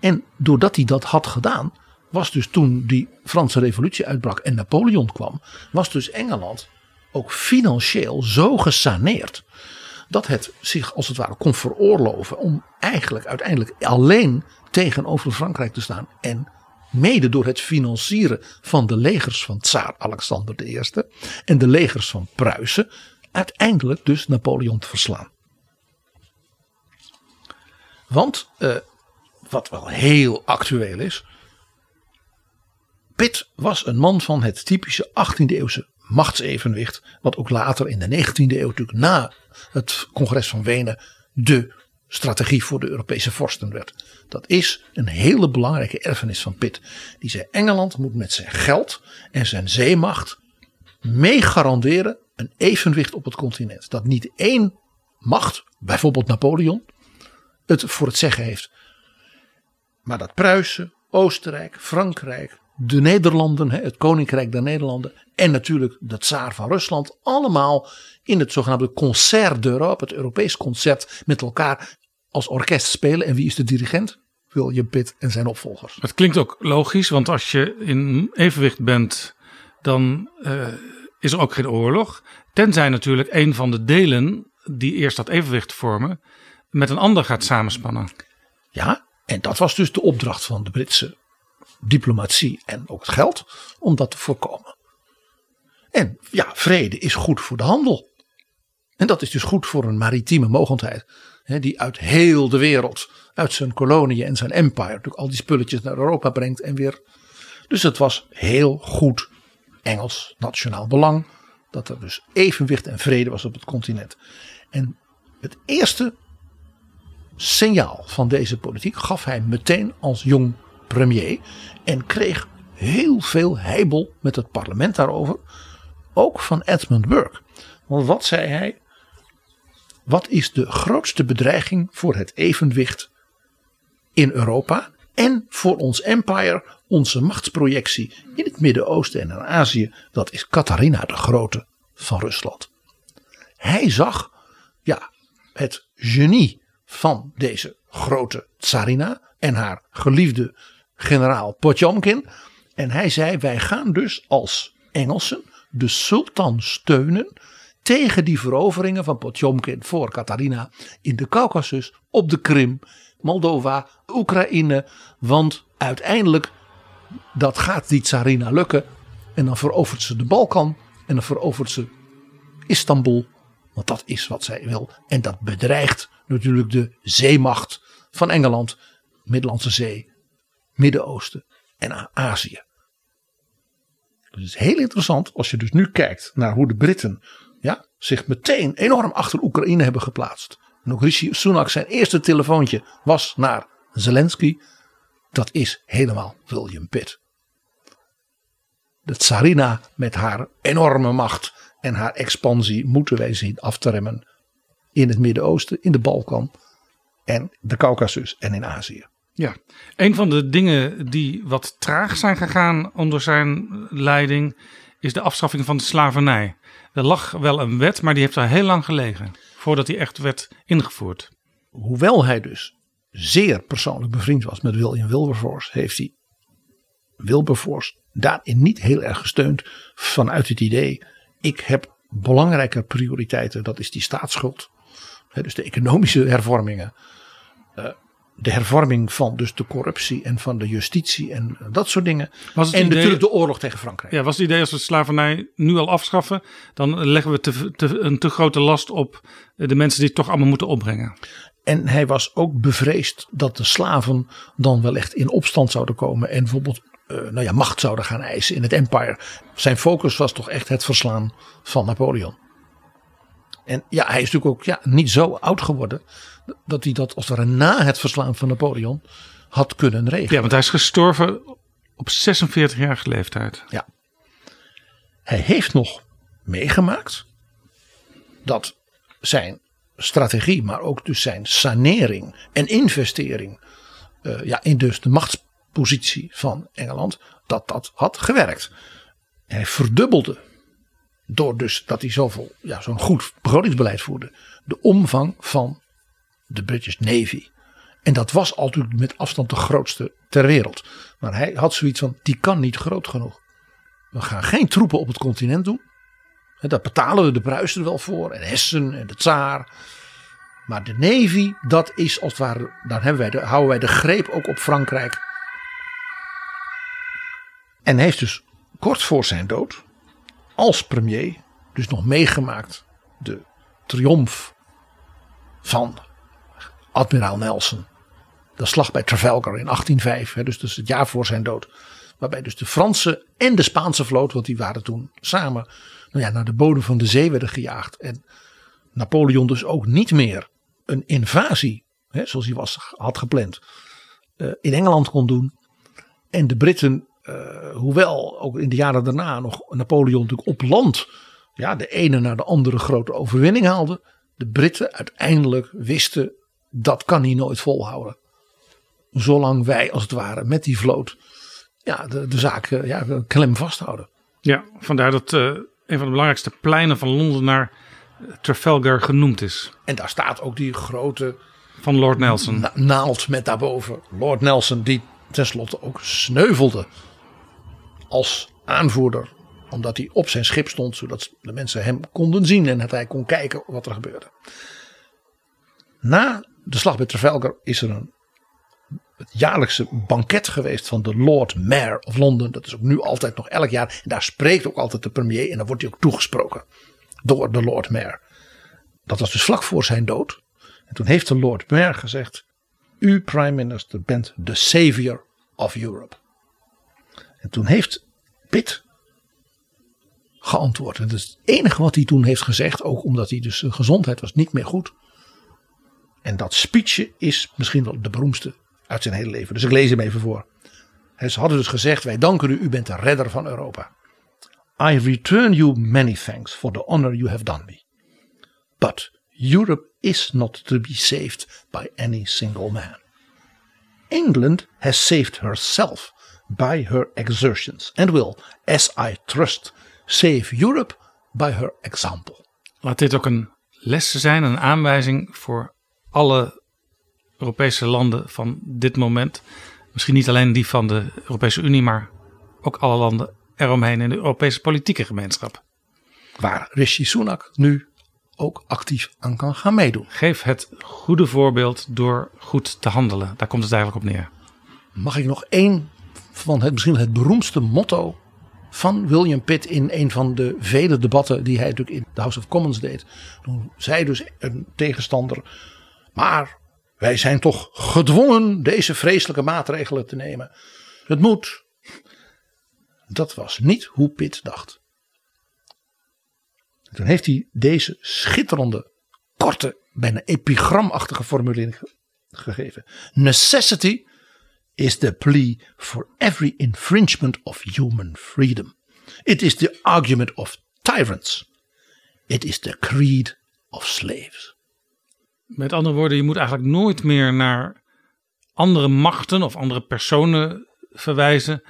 En doordat hij dat had gedaan, was dus toen die Franse revolutie uitbrak en Napoleon kwam, was dus Engeland ook financieel zo gesaneerd dat het zich als het ware kon veroorloven om eigenlijk uiteindelijk alleen tegenover Frankrijk te staan en mede door het financieren van de legers van tsaar Alexander I en de legers van Pruisen uiteindelijk dus Napoleon te verslaan. Want uh, wat wel heel actueel is. Pitt was een man van het typische 18e eeuwse machtsevenwicht. Wat ook later in de 19e eeuw natuurlijk na het congres van Wenen de strategie voor de Europese vorsten werd. Dat is een hele belangrijke erfenis van Pitt. Die zei Engeland moet met zijn geld en zijn zeemacht mee garanderen een evenwicht op het continent. Dat niet één macht, bijvoorbeeld Napoleon, het voor het zeggen heeft. Maar dat Pruisen, Oostenrijk, Frankrijk, de Nederlanden, het Koninkrijk der Nederlanden en natuurlijk de Tsaar van Rusland allemaal in het zogenaamde Concert d'Europe, het Europees concert met elkaar als orkest spelen. En wie is de dirigent? William Pitt en zijn opvolgers. Het klinkt ook logisch, want als je in evenwicht bent, dan uh, is er ook geen oorlog. Tenzij natuurlijk een van de delen die eerst dat evenwicht vormen, met een ander gaat samenspannen. Ja, en dat was dus de opdracht van de Britse diplomatie en ook het geld om dat te voorkomen. En ja, vrede is goed voor de handel. En dat is dus goed voor een maritieme mogendheid. Hè, die uit heel de wereld, uit zijn koloniën en zijn empire, natuurlijk al die spulletjes naar Europa brengt en weer. Dus het was heel goed Engels nationaal belang. Dat er dus evenwicht en vrede was op het continent. En het eerste signaal van deze politiek gaf hij meteen als jong premier. En kreeg heel veel heibel met het parlement daarover. Ook van Edmund Burke. Want wat zei hij? Wat is de grootste bedreiging voor het evenwicht in Europa en voor ons empire, onze machtsprojectie in het Midden-Oosten en in Azië? Dat is Catharina de Grote van Rusland. Hij zag ja, het genie van deze grote tsarina en haar geliefde generaal Potjomkin. En hij zei: Wij gaan dus als Engelsen de sultan steunen tegen die veroveringen van Potjomkin voor Katarina in de Caucasus, op de Krim, Moldova, Oekraïne. Want uiteindelijk dat gaat die tsarina lukken. En dan verovert ze de Balkan en dan verovert ze Istanbul. Want dat is wat zij wil. En dat bedreigt natuurlijk de zeemacht van Engeland, Middellandse Zee, Midden-Oosten en Azië. Dus het is heel interessant als je dus nu kijkt naar hoe de Britten ja, zich meteen enorm achter Oekraïne hebben geplaatst. En ook Rishi Sunak zijn eerste telefoontje was naar Zelensky. Dat is helemaal William Pitt. De tsarina met haar enorme macht en haar expansie moeten wij zien af te remmen. In het Midden-Oosten, in de Balkan en de Caucasus en in Azië. Ja, een van de dingen die wat traag zijn gegaan onder zijn leiding is de afschaffing van de slavernij. Er lag wel een wet, maar die heeft al heel lang gelegen voordat die echt werd ingevoerd. Hoewel hij dus zeer persoonlijk bevriend was met William Wilberforce, heeft hij Wilberforce daarin niet heel erg gesteund vanuit het idee: ik heb belangrijke prioriteiten, dat is die staatsschuld, dus de economische hervormingen. Uh, de hervorming van dus de corruptie en van de justitie en dat soort dingen. Was en natuurlijk de oorlog tegen Frankrijk. Ja, was het idee als we slavernij nu al afschaffen, dan leggen we te, te, een te grote last op de mensen die het toch allemaal moeten opbrengen. En hij was ook bevreesd dat de slaven dan wel echt in opstand zouden komen en bijvoorbeeld uh, nou ja, macht zouden gaan eisen in het empire. Zijn focus was toch echt het verslaan van Napoleon. En ja, hij is natuurlijk ook ja, niet zo oud geworden dat hij dat als het ware na het verslaan van Napoleon had kunnen regelen. Ja, want hij is gestorven op 46-jarige leeftijd. Ja. Hij heeft nog meegemaakt dat zijn strategie, maar ook dus zijn sanering en investering uh, ja, in dus de machtspositie van Engeland, dat dat had gewerkt. Hij verdubbelde, door dus dat hij zoveel, ja, zo'n goed begrotingsbeleid voerde, de omvang van de British Navy. En dat was altijd met afstand de grootste ter wereld. Maar hij had zoiets van: die kan niet groot genoeg. We gaan geen troepen op het continent doen. Daar betalen we de Pruisen wel voor. En Hessen en de Tsaar. Maar de Navy, dat is als het ware. Dan hebben wij de, houden wij de greep ook op Frankrijk. En heeft dus kort voor zijn dood. Als premier. Dus nog meegemaakt. De triomf van admiraal Nelson. De slag bij Trafalgar in 1805, hè, dus, dus het jaar voor zijn dood. Waarbij dus de Franse en de Spaanse vloot, want die waren toen samen nou ja, naar de bodem van de zee werden gejaagd. En Napoleon dus ook niet meer een invasie, hè, zoals hij was, had gepland, uh, in Engeland kon doen. En de Britten, uh, hoewel ook in de jaren daarna nog Napoleon natuurlijk op land ja, de ene naar de andere grote overwinning haalde. De Britten uiteindelijk wisten dat kan hij nooit volhouden. Zolang wij als het ware met die vloot ja, de, de zaak ja, klem vasthouden. Ja, vandaar dat uh, een van de belangrijkste pleinen van Londen naar Trafalgar genoemd is. En daar staat ook die grote van Lord Nelson. Na naald met daarboven Lord Nelson, die tenslotte ook sneuvelde als aanvoerder. Omdat hij op zijn schip stond, zodat de mensen hem konden zien en dat hij kon kijken wat er gebeurde. Na de slag bij Trafalgar is er een het jaarlijkse banket geweest van de Lord Mayor of Londen. Dat is ook nu altijd nog elk jaar. En daar spreekt ook altijd de premier en dan wordt hij ook toegesproken door de Lord Mayor. Dat was dus vlak voor zijn dood. En toen heeft de Lord Mayor gezegd: U, Prime Minister, bent de savior of Europe. En toen heeft Pitt geantwoord. En is het enige wat hij toen heeft gezegd, ook omdat hij dus zijn gezondheid was niet meer goed. En dat speechje is misschien wel de beroemdste uit zijn hele leven. Dus ik lees hem even voor. Ze hadden dus gezegd: Wij danken u, u bent de redder van Europa. I return you many thanks for the honor you have done me. But Europe is not to be saved by any single man. England has saved herself by her exertions and will, as I trust, save Europe by her example. Laat dit ook een les zijn, een aanwijzing voor alle Europese landen van dit moment. Misschien niet alleen die van de Europese Unie, maar ook alle landen eromheen in de Europese politieke gemeenschap. Waar Rishi Sunak nu ook actief aan kan gaan meedoen. Geef het goede voorbeeld door goed te handelen. Daar komt het eigenlijk op neer. Mag ik nog één van het misschien het beroemdste motto van William Pitt in een van de vele debatten die hij natuurlijk in de House of Commons deed. Toen zei dus een tegenstander, maar wij zijn toch gedwongen deze vreselijke maatregelen te nemen. Het moet. Dat was niet hoe Pitt dacht. Toen heeft hij deze schitterende, korte, bijna epigramachtige formulering gegeven. Necessity is the plea for every infringement of human freedom. It is the argument of tyrants. It is the creed of slaves. Met andere woorden, je moet eigenlijk nooit meer naar andere machten of andere personen verwijzen.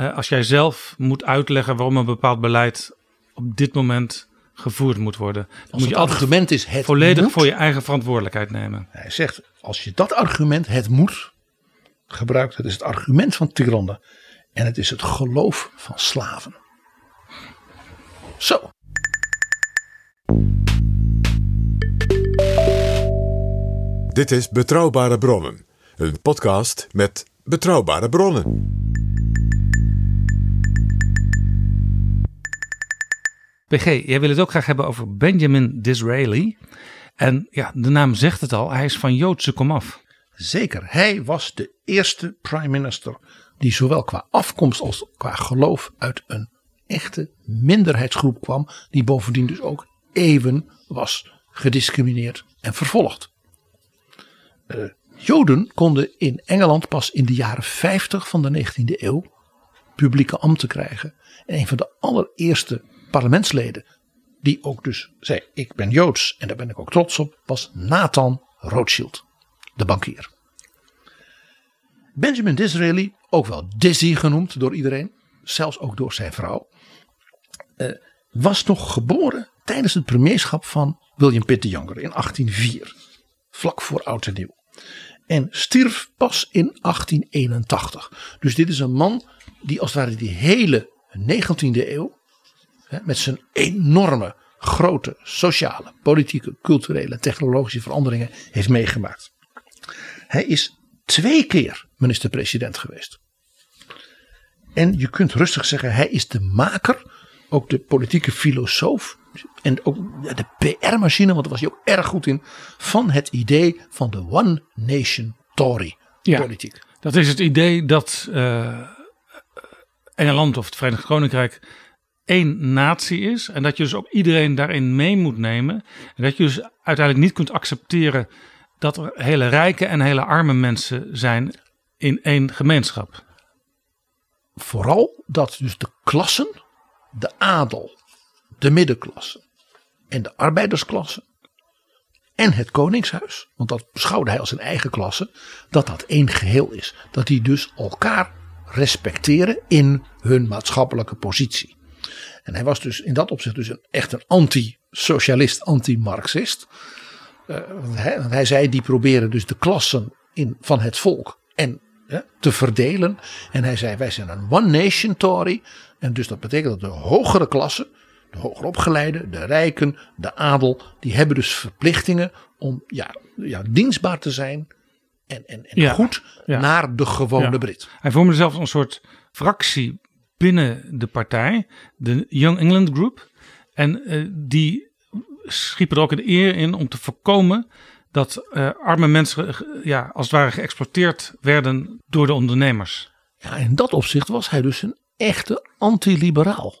Uh, als jij zelf moet uitleggen waarom een bepaald beleid op dit moment gevoerd moet worden. Dan Als moet je argument is het volledig moet. voor je eigen verantwoordelijkheid nemen. Hij zegt, als je dat argument, het moet, gebruikt, het is het argument van tyrannen. En het is het geloof van slaven. Zo. Dit is Betrouwbare Bronnen, een podcast met betrouwbare bronnen. PG, jij wil het ook graag hebben over Benjamin Disraeli. En ja, de naam zegt het al, hij is van Joodse komaf. Zeker, hij was de eerste prime minister die zowel qua afkomst als qua geloof uit een echte minderheidsgroep kwam. Die bovendien dus ook even was gediscrimineerd en vervolgd. Eh, Joden konden in Engeland pas in de jaren 50 van de 19e eeuw publieke ambten krijgen. En een van de allereerste parlementsleden die ook dus zei ik ben Joods en daar ben ik ook trots op was Nathan Rothschild, de bankier. Benjamin Disraeli, ook wel Dizzy genoemd door iedereen, zelfs ook door zijn vrouw, eh, was nog geboren tijdens het premierschap van William Pitt de Younger in 1804, vlak voor oud en nieuw. En stierf pas in 1881. Dus dit is een man die als het ware die hele 19e eeuw met zijn enorme grote sociale, politieke, culturele, technologische veranderingen heeft meegemaakt. Hij is twee keer minister-president geweest. En je kunt rustig zeggen, hij is de maker, ook de politieke filosoof en ook ja, de PR-machine, want daar was hij ook erg goed in, van het idee van de One Nation Tory Ja. politiek. Dat is het idee dat eh, Engeland of het Verenigd Koninkrijk één natie is. En dat je dus ook iedereen daarin mee moet nemen. En dat je dus uiteindelijk niet kunt accepteren dat er hele rijke en hele arme mensen zijn in één gemeenschap. Vooral dat dus de klassen, de adel, de middenklasse en de arbeidersklasse en het koningshuis, want dat beschouwde hij als zijn eigen klasse, dat dat één geheel is. Dat die dus elkaar respecteren in hun maatschappelijke positie. En hij was dus in dat opzicht dus een, echt een anti-socialist, anti-Marxist. Eh, want hij, want hij zei die proberen dus de klassen in, van het volk en hè, te verdelen. En hij zei wij zijn een one nation Tory. En dus dat betekent dat de hogere klassen, de hoger opgeleide, de rijken, de adel, die hebben dus verplichtingen om ja, ja, dienstbaar te zijn en, en, en Ja, goed ja. naar de gewone. Brit. Hij vormde zelfs een soort fractie binnen de partij, de Young England Group. En eh, die schiepen er ook een eer in om te voorkomen dat eh, arme mensen eh, ja, als het ware geëxploiteerd werden door de ondernemers. Ja, in dat opzicht was hij dus een echte antiliberaal.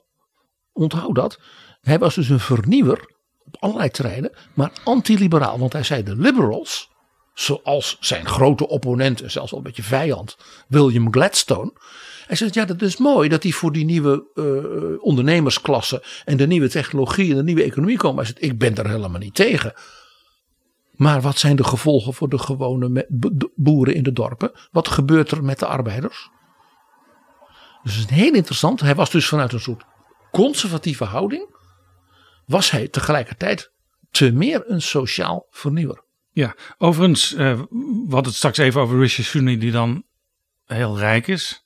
Onthoud dat. Hij was dus een vernieuwer op allerlei terreinen, maar antiliberaal. Want hij zei de liberals, zoals zijn grote opponent en zelfs al een beetje vijand, William Gladstone. Hij zegt, ja dat is mooi dat die voor die nieuwe eh, ondernemersklasse en de nieuwe technologie en de nieuwe economie komen. Hij zegt, ik ben daar helemaal niet tegen. Maar wat zijn de gevolgen voor de gewone boeren in de dorpen? Wat gebeurt er met de arbeiders? Dus het is heel interessant. Hij was dus vanuit een soort conservatieve houding. Was hij tegelijkertijd te meer een sociaal vernieuwer. Ja, overigens, eh, we hadden het straks even over Rishi Sunak die dan heel rijk is.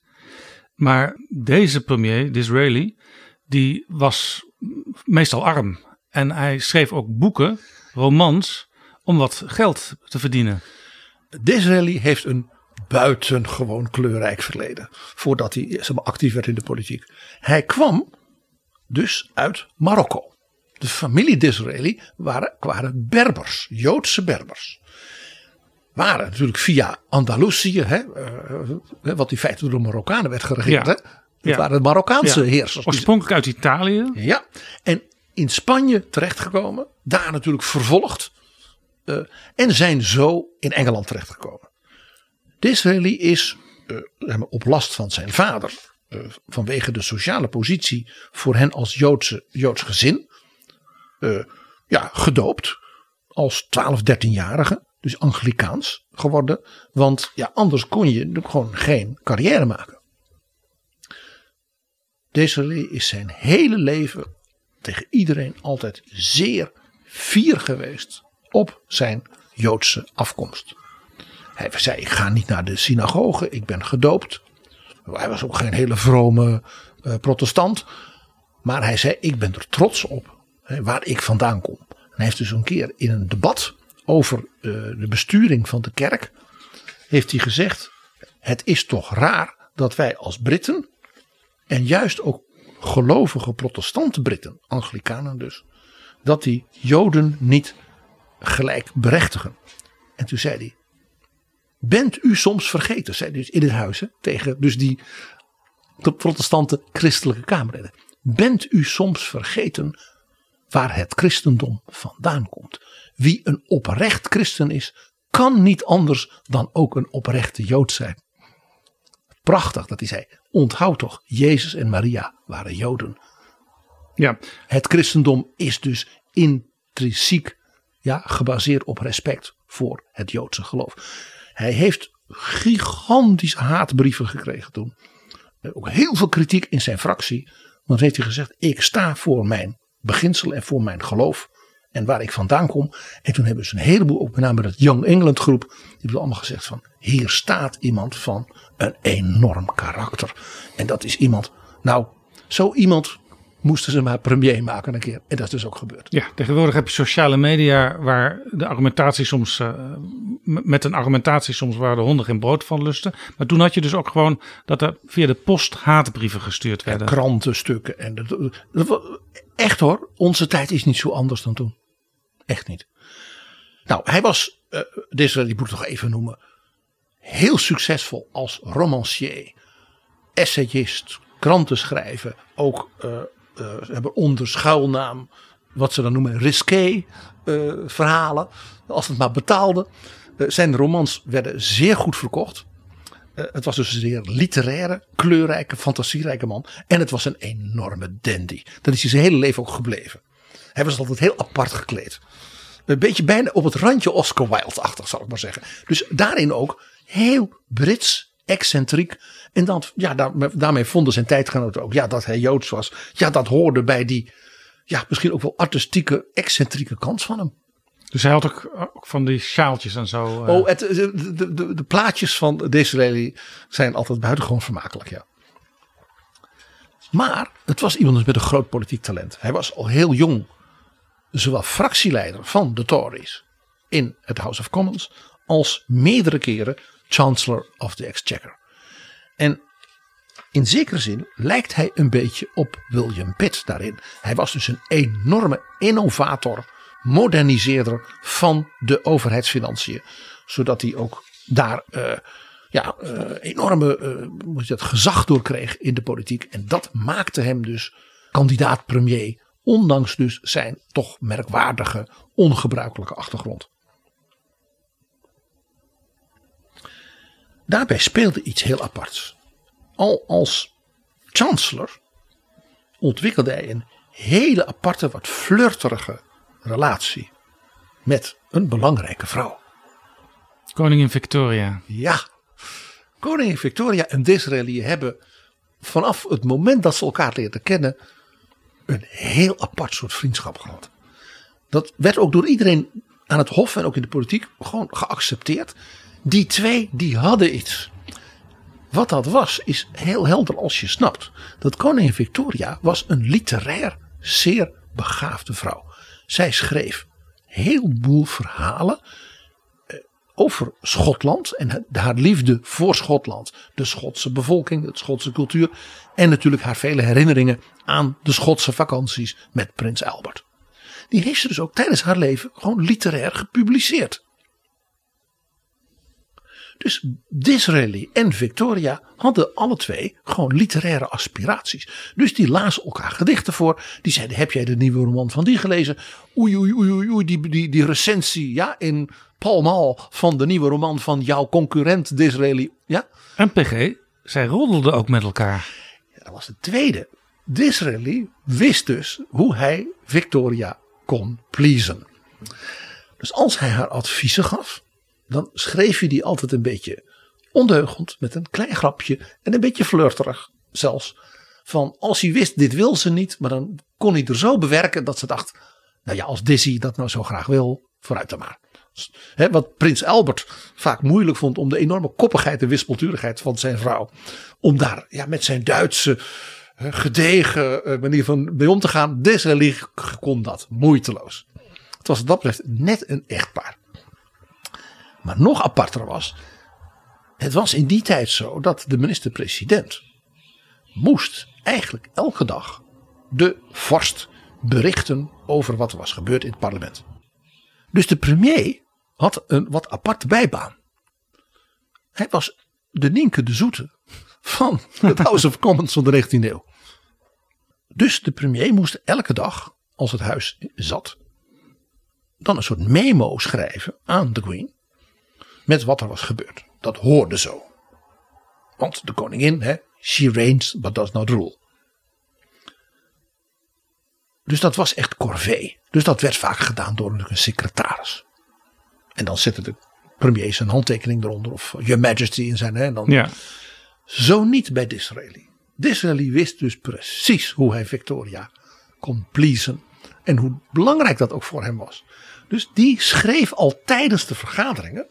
Maar deze premier, Disraeli, die was meestal arm. En hij schreef ook boeken, romans, om wat geld te verdienen. Disraeli heeft een buitengewoon kleurrijk verleden. Voordat hij actief werd in de politiek. Hij kwam dus uit Marokko. De familie Disraeli waren, waren Berbers, Joodse Berbers. Waren natuurlijk via Andalusië, hè, uh, wat in feite door de Marokkanen werd geregeerd. Ja. Hè? Dat waren de Marokkaanse Ja. heersers. Oorspronkelijk uit Italië. ja, en in Spanje terechtgekomen. Daar natuurlijk vervolgd. eh, en zijn zo in Engeland terechtgekomen. Disraeli is eh, maar, op last van zijn vader. eh, vanwege de sociale positie voor hen als Joodse, Joods gezin. eh, ja, gedoopt. Als 12, 13-jarige. Dus Anglikaans geworden. Want ja, anders kon je gewoon geen carrière maken. Disraeli is zijn hele leven tegen iedereen altijd zeer fier geweest op zijn Joodse afkomst. Hij zei: Ik ga niet naar de synagoge, ik ben gedoopt. Hij was ook geen hele vrome eh, protestant. Maar hij zei: Ik ben er trots op hè, waar ik vandaan kom. En hij heeft dus een keer in een debat over eh, de besturing van de kerk. Heeft hij gezegd: Het is toch raar dat wij als Britten. En juist ook gelovige protestante Britten, Anglikanen dus, dat die Joden niet gelijk berechtigen. En toen zei hij, bent u soms vergeten, zei hij dus in het huis tegen dus die de protestante christelijke kamerleden. Bent u soms vergeten waar het christendom vandaan komt? Wie een oprecht christen is, kan niet anders dan ook een oprechte Jood zijn. Prachtig dat hij zei, onthoud toch, Jezus en Maria waren Joden. Ja, Het christendom is dus intrinsiek ja, gebaseerd op respect voor het Joodse geloof. Hij heeft gigantische haatbrieven gekregen toen. Eh, Ook heel veel kritiek in zijn fractie. Want heeft hij gezegd: Ik sta voor mijn beginsel en voor mijn geloof. En waar ik vandaan kom. En toen hebben ze een heleboel, ook met name dat Young England groep. Die hebben allemaal gezegd: van hier staat iemand van een enorm karakter. En dat is iemand. Nou, zo iemand moesten ze maar premier maken een keer. En dat is dus ook gebeurd. ja, tegenwoordig heb je sociale media waar de argumentatie soms, eh, met een argumentatie soms waar de honden geen brood van lusten. Maar toen had je dus ook gewoon dat er via de post haatbrieven gestuurd werden. krantenstukken. En dat, echt hoor, onze tijd is niet zo anders dan toen. Echt niet. Nou, hij was, eh deze die moet ik toch even noemen, heel succesvol als romancier, essayist, krantenschrijver. Ook eh, eh, ze hebben onder schuilnaam, wat ze dan noemen, risqué eh, verhalen. Als het maar betaalde. Eh, zijn romans werden zeer goed verkocht. Eh, het was dus een zeer literaire, kleurrijke, fantasierijke man. En het was een enorme dandy. Dat is hij zijn hele leven ook gebleven. Hij was altijd heel apart gekleed. Een beetje bijna op het randje Oscar Wilde-achtig, zal ik maar zeggen. Dus daarin ook heel Brits, excentriek. En dan, ja, daar- daarmee vonden zijn tijdgenoten ook ja, dat hij Joods was. Ja, dat hoorde bij die, ja, misschien ook wel artistieke, excentrieke kant van hem. Dus hij had ook, ook van die sjaaltjes en zo. eh. Oh, het, de, de, de, de plaatjes van Disraeli zijn altijd buitengewoon vermakelijk, ja. Maar het was iemand dus met een groot politiek talent. Hij was al heel jong zowel fractieleider van de Tories in het House of Commons als meerdere keren Chancellor of the Exchequer. En in zekere zin lijkt hij een beetje op William Pitt daarin. Hij was dus een enorme innovator, moderniseerder van de overheidsfinanciën. Zodat hij ook daar eh, ja, eh, enorme eh, gezag door kreeg in de politiek. En dat maakte hem dus kandidaat premier. Ondanks dus zijn toch merkwaardige, ongebruikelijke achtergrond. Daarbij speelde iets heel aparts. Al als chancellor ontwikkelde hij een hele aparte, wat flirterige relatie met een belangrijke vrouw. Koningin Victoria. Ja, koningin Victoria en Disraeli hebben vanaf het moment dat ze elkaar leerden kennen een heel apart soort vriendschap gehad. Dat werd ook door iedereen aan het hof en ook in de politiek gewoon geaccepteerd. Die twee die hadden iets. Wat dat was is heel helder als je snapt. Dat koningin Victoria was een literair zeer begaafde vrouw. Zij schreef heel boel verhalen over Schotland en haar liefde voor Schotland. De Schotse bevolking, de Schotse cultuur. En natuurlijk haar vele herinneringen aan de Schotse vakanties met prins Albert. Die heeft ze dus ook tijdens haar leven gewoon literair gepubliceerd. Dus Disraeli en Victoria hadden alle twee gewoon literaire aspiraties. Dus die lazen elkaar gedichten voor. Die zeiden: Heb jij de nieuwe roman van die gelezen? Oei, oei, oei, oei, die, die, die recensie ja, in Pall Mall van de nieuwe roman van jouw concurrent Disraeli. Ja? En PG, zij roddelden ook met elkaar. Ja, dat was de tweede. Disraeli wist dus hoe hij Victoria kon pleasen. Dus als hij haar adviezen gaf, dan schreef je die altijd een beetje ondeugend met een klein grapje en een beetje flirterig zelfs. Van als hij wist, dit wil ze niet, maar dan kon hij er zo bewerken dat ze dacht, nou ja, als Dizzy dat nou zo graag wil, vooruit dan maar. wat prins Albert vaak moeilijk vond om de enorme koppigheid en wispelturigheid van zijn vrouw. Om daar ja, met zijn Duitse gedegen eh, manier van mee om te gaan. Disraeli kon dat moeiteloos. Het was wat dat betreft net een echtpaar. Maar nog aparter was, het was in die tijd zo dat de minister-president moest eigenlijk elke dag de vorst berichten over wat er was gebeurd in het parlement. Dus de premier had een wat aparte bijbaan. Hij was de Nienke de Zoete van het House of Commons van de 19e eeuw. Dus de premier moest elke dag, als het huis zat, dan een soort memo schrijven aan de Queen met wat er was gebeurd. Dat hoorde zo. Want de koningin, hè, she reigns, but does not rule. Dus dat was echt corvée. Dus dat werd vaak gedaan door een secretaris. En dan zette de premier zijn handtekening eronder. Of Your Majesty in zijn. Hè, dan. Ja. Zo niet bij Disraeli. Disraeli wist dus precies hoe hij Victoria kon pleasen. En hoe belangrijk dat ook voor hem was. Dus die schreef al tijdens de vergaderingen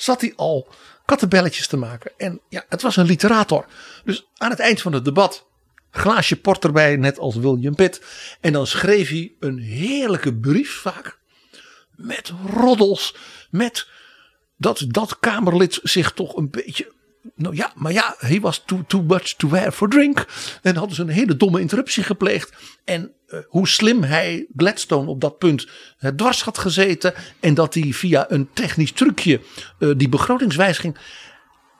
zat hij al kattenbelletjes te maken. En ja, het was een literator. Dus aan het eind van het debat, glaasje port erbij, net als William Pitt. En dan schreef hij een heerlijke brief vaak. Met roddels, met dat dat Kamerlid zich toch een beetje nou ja, maar ja, hij was too, too much to wear for drink. En hadden ze een hele domme interruptie gepleegd. En uh, hoe slim hij Gladstone op dat punt uh, dwars had gezeten. En dat hij via een technisch trucje uh, die begrotingswijziging.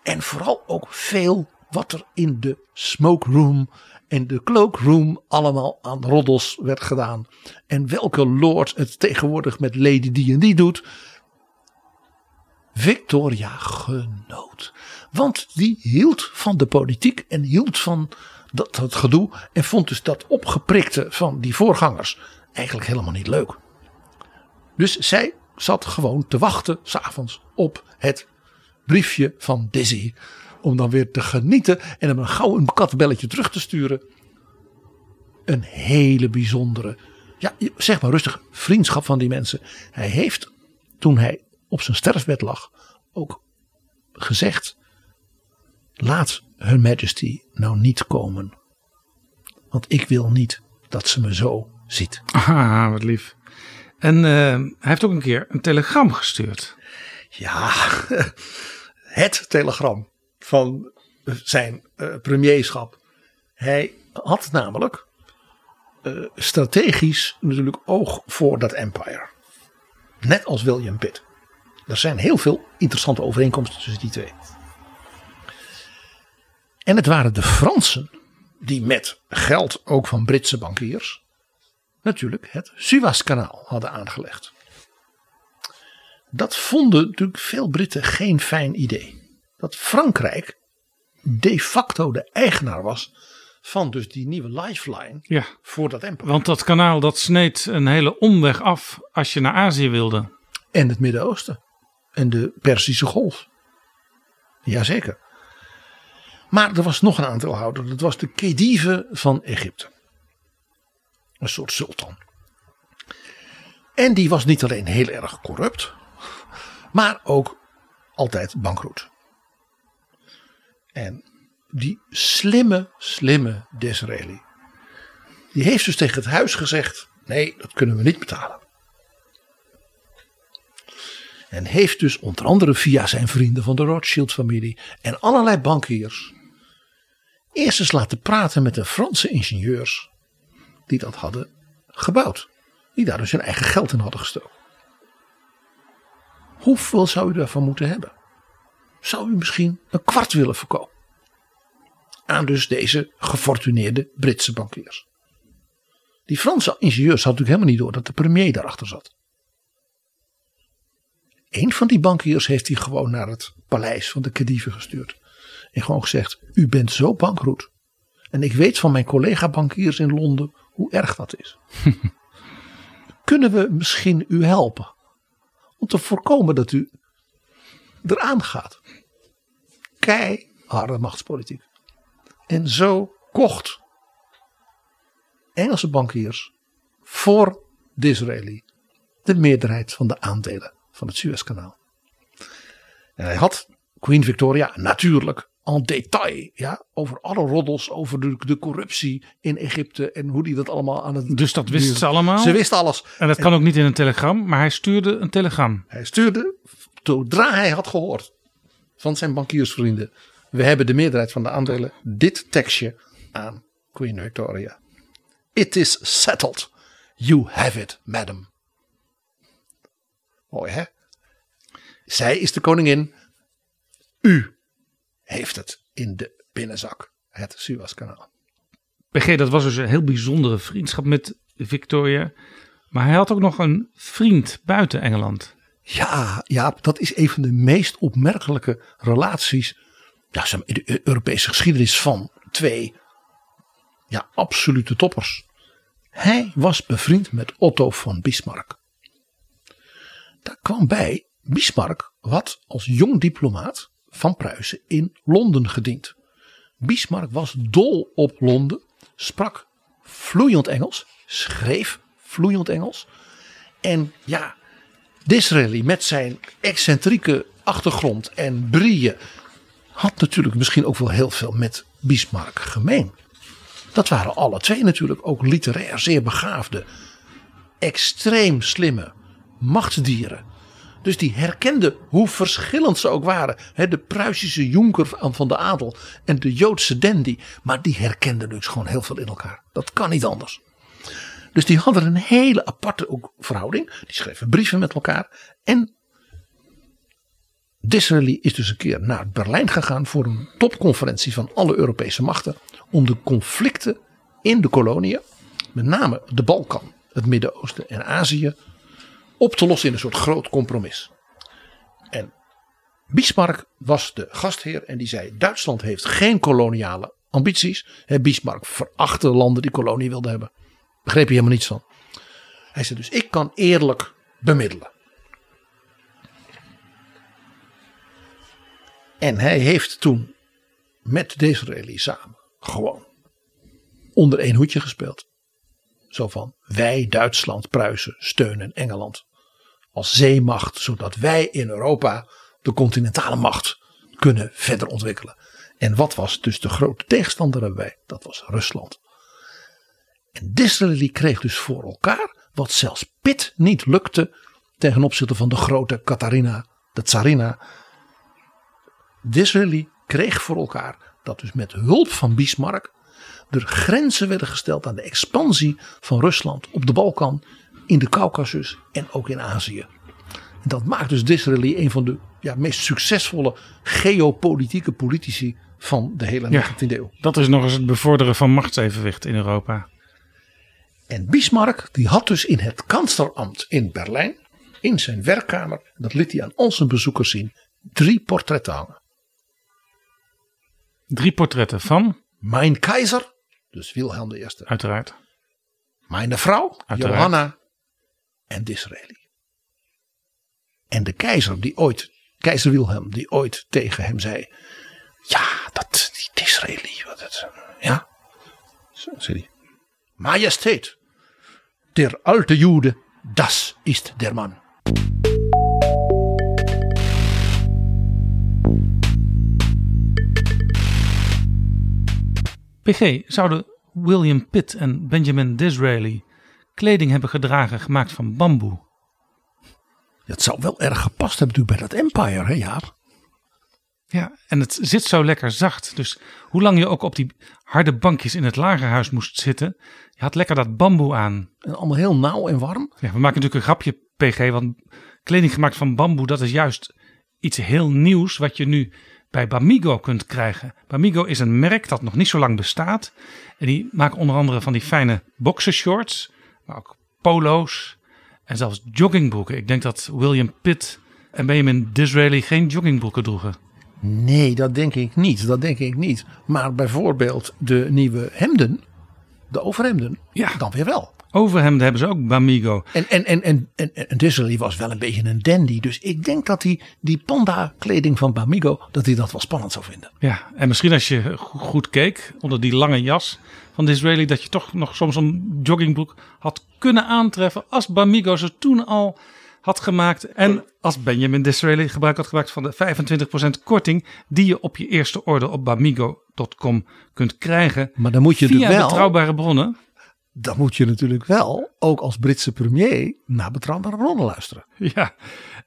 En vooral ook veel wat er in de smoke room en de cloakroom allemaal aan roddels werd gedaan. En welke lord het tegenwoordig met Lady die en die doet. Victoria genoot. Want die hield van de politiek en hield van dat, dat gedoe. En vond dus dat opgeprikte van die voorgangers eigenlijk helemaal niet leuk. Dus zij zat gewoon te wachten s'avonds op het briefje van Dizzy. Om dan weer te genieten en hem een gauw een katbelletje terug te sturen. Een hele bijzondere, ja zeg maar rustig, vriendschap van die mensen. Hij heeft toen hij op zijn sterfbed lag ook gezegd Laat Her Majesty nou niet komen. Want ik wil niet dat ze me zo ziet. Ah, wat lief. En uh, hij heeft ook een keer een telegram gestuurd. Ja, het telegram van zijn uh, premierschap. Hij had namelijk uh, strategisch natuurlijk oog voor dat empire. Net als William Pitt. Er zijn heel veel interessante overeenkomsten tussen die twee. En het waren de Fransen die met geld ook van Britse bankiers natuurlijk het Suezkanaal hadden aangelegd. Dat vonden natuurlijk veel Britten geen fijn idee. Dat Frankrijk de facto de eigenaar was van dus die nieuwe lifeline ja, voor dat empire. Want dat kanaal dat sneed een hele omweg af als je naar Azië wilde. En het Midden-Oosten. En de Perzische Golf. Jazeker. Maar er was nog een aandeelhouder. Dat was de Khedive van Egypte. Een soort sultan. En die was niet alleen heel erg corrupt. Maar ook altijd bankroet. En die slimme, slimme Disraeli. Die heeft dus tegen het huis gezegd. Nee, dat kunnen we niet betalen. En heeft dus onder andere via zijn vrienden van de Rothschild-familie en allerlei bankiers eerst eens laten praten met de Franse ingenieurs die dat hadden gebouwd. Die daar dus hun eigen geld in hadden gestoken. Hoeveel zou u daarvan moeten hebben? Zou u misschien een kwart willen verkopen? Aan dus deze gefortuneerde Britse bankiers. Die Franse ingenieurs hadden natuurlijk helemaal niet door dat de premier daarachter zat. Een van die bankiers heeft hij gewoon naar het paleis van de Khedive gestuurd. En gewoon gezegd: U bent zo bankroet. En ik weet van mijn collega bankiers in Londen hoe erg dat is. Kunnen we misschien u helpen? Om te voorkomen dat u eraan gaat. Keiharde machtspolitiek. En zo kocht Engelse bankiers voor Disraeli de meerderheid van de aandelen van het Suezkanaal. En hij had Queen Victoria natuurlijk en detail ja, over alle roddels over de, de corruptie in Egypte en hoe die dat allemaal aan het. Dus dat wist ze allemaal? Ze wist alles. En dat kan ook niet in een telegram, maar hij stuurde een telegram. Hij stuurde, zodra hij had gehoord van zijn bankiersvrienden, we hebben de meerderheid van de aandelen, dit tekstje aan Queen Victoria. It is settled. You have it, madam. Mooi hè? Zij is de koningin. U heeft het in de binnenzak. Het Suezkanaal. PG, dat was dus een heel bijzondere vriendschap met Victoria. Maar hij had ook nog een vriend buiten Engeland. Ja, ja, dat is een van de meest opmerkelijke relaties ja, in de Europese geschiedenis van twee ja, absolute toppers. Hij was bevriend met Otto van Bismarck. Daar kwam bij, Bismarck had als jong diplomaat van Pruisen in Londen gediend. Bismarck was dol op Londen, sprak vloeiend Engels, schreef vloeiend Engels. En ja, Disraeli met zijn excentrieke achtergrond en brieën had natuurlijk misschien ook wel heel veel met Bismarck gemeen. Dat waren alle twee natuurlijk ook literair zeer begaafde, extreem slimme machtsdieren. Dus die herkenden hoe verschillend ze ook waren. de Pruisische jonker van de adel en de Joodse dandy. Maar die herkenden dus gewoon heel veel in elkaar. Dat kan niet anders. Dus die hadden een hele aparte ook verhouding. Die schreven brieven met elkaar. En Disraeli is dus een keer naar Berlijn gegaan voor een topconferentie van alle Europese machten. Om de conflicten in de koloniën, met name de Balkan, het Midden-Oosten en Azië, op te lossen in een soort groot compromis. En Bismarck was de gastheer en die zei: Duitsland heeft geen koloniale ambities. Bismarck verachtte landen die kolonie wilden hebben. Begreep je helemaal niets van. Hij zei dus: Ik kan eerlijk bemiddelen. En hij heeft toen met Disraeli samen gewoon onder één hoedje gespeeld. Zo van wij Duitsland, Pruisen steunen Engeland als zeemacht, zodat wij in Europa de continentale macht kunnen verder ontwikkelen. En wat was dus de grote tegenstander erbij? Dat was Rusland. En Disraeli kreeg dus voor elkaar wat zelfs Pitt niet lukte ten opzichte van de grote Katharina, de tsarina. Disraeli kreeg voor elkaar dat dus met hulp van Bismarck er grenzen werden gesteld aan de expansie van Rusland op de Balkan, in de Caucasus en ook in Azië. En dat maakt dus Disraeli een van de ja, meest succesvolle geopolitieke politici van de hele 19e eeuw. Dat is nog eens het bevorderen van machtsevenwicht in Europa. En Bismarck die had dus in het kanslerambt in Berlijn, in zijn werkkamer, dat liet hij aan zijn bezoekers zien, drie portretten hangen. Drie portretten van? Mijn keizer, dus Wilhelm I. Uiteraard. Mijn vrouw, Uiteraard. Johanna en Disraeli. En de keizer die ooit, keizer Wilhelm, die ooit tegen hem zei. Ja, dat, die Disraeli, wat het, ja. Zo zei hij. Majesteit, der alte Jude, das ist der Mann. PG, zouden William Pitt en Benjamin Disraeli kleding hebben gedragen gemaakt van bamboe? Het zou wel erg gepast hebben natuurlijk bij dat Empire, hè Jaap? Ja, en het zit zo lekker zacht. Dus hoe lang je ook op die harde bankjes in het lagerhuis moest zitten, je had lekker dat bamboe aan. En allemaal heel nauw en warm. Ja, we maken natuurlijk een grapje, PG, want kleding gemaakt van bamboe, dat is juist iets heel nieuws wat je nu bij Bamigo kunt krijgen. Bamigo is een merk dat nog niet zo lang bestaat. En die maken onder andere van die fijne boxershorts, maar ook polo's en zelfs joggingbroeken. Ik denk dat William Pitt en Benjamin Disraeli geen joggingbroeken droegen. Nee, dat denk ik niet. Dat denk ik niet. Maar bijvoorbeeld de nieuwe hemden, de overhemden, Ja. dan weer wel. Overhemden hebben ze ook Bamigo. En, en, en, en, en, en Disraeli was wel een beetje een dandy. Dus ik denk dat hij die panda kleding van Bamigo, dat hij dat wel spannend zou vinden. Ja, en misschien als je go- goed keek onder die lange jas van Disraeli, dat je toch nog soms een joggingbroek had kunnen aantreffen als Bamigo ze toen al had gemaakt. En als Benjamin Disraeli gebruik had gemaakt van de 25% korting die je op je eerste order op bamigo.com kunt krijgen. Maar dan moet je via er wel, betrouwbare bronnen. dan moet je natuurlijk wel, ook als Britse premier, naar betrouwbare bronnen luisteren. Ja,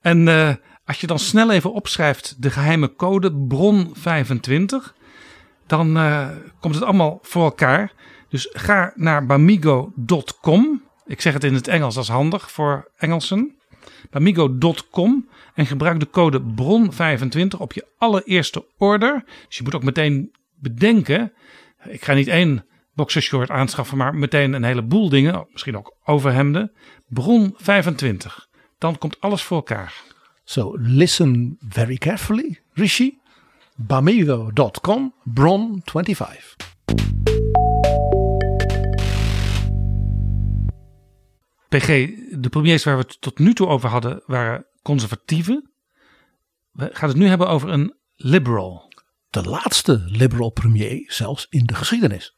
en eh, als je dan snel even opschrijft de geheime code bron25, dan eh, komt het allemaal voor elkaar. Dus ga naar bamigo.com. Ik zeg het in het Engels, dat is handig voor Engelsen. Bamigo.com en gebruik de code BRON25 op je allereerste order. Dus je moet ook meteen bedenken, ik ga niet één boxershort aanschaffen, maar meteen een heleboel dingen, misschien ook overhemden. BRON25, dan komt alles voor elkaar. So listen very carefully, Rishi. Bamigo.com, BRON25. PG, de premiers waar we het tot nu toe over hadden waren conservatieven. We gaan het nu hebben over een liberal. De laatste liberal premier zelfs in de geschiedenis.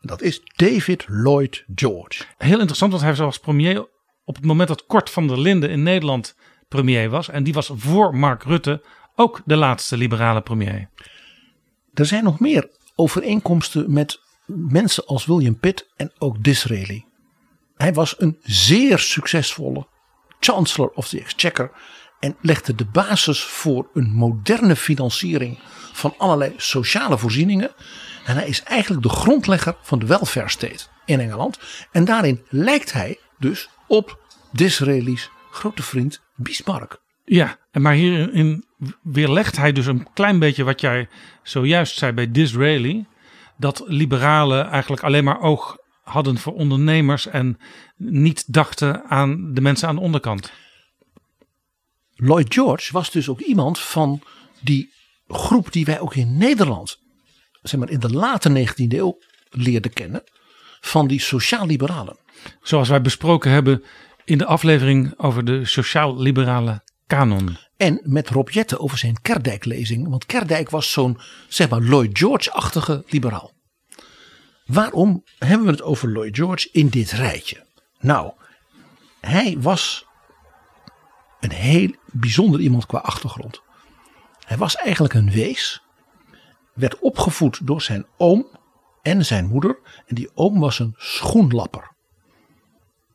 Dat is David Lloyd George. Heel interessant, want hij was als premier op het moment dat Kort van der Linden in Nederland premier was. En die was voor Mark Rutte ook de laatste liberale premier. Er zijn nog meer overeenkomsten met mensen als William Pitt en ook Disraeli. Hij was een zeer succesvolle Chancellor of the Exchequer en legde de basis voor een moderne financiering van allerlei sociale voorzieningen. En hij is eigenlijk de grondlegger van de welfare state in Engeland. En daarin lijkt hij dus op Disraeli's grote vriend Bismarck. Ja, maar hierin weerlegt hij dus een klein beetje wat jij zojuist zei bij Disraeli. Dat liberalen eigenlijk alleen maar oog hadden voor ondernemers en niet dachten aan de mensen aan de onderkant. Lloyd George was dus ook iemand van die groep die wij ook in Nederland, zeg maar in de late 19e eeuw leerden kennen, van die sociaal-liberalen. Zoals wij besproken hebben in de aflevering over de sociaal-liberale kanon. En met Rob Jette over zijn Kerdijk-lezing, want Kerdijk was zo'n, zeg maar, Lloyd George-achtige liberaal. Waarom hebben we het over Lloyd George in dit rijtje? Nou, hij was een heel bijzonder iemand qua achtergrond. Hij was eigenlijk een wees, werd opgevoed door zijn oom en zijn moeder. En die oom was een schoenlapper.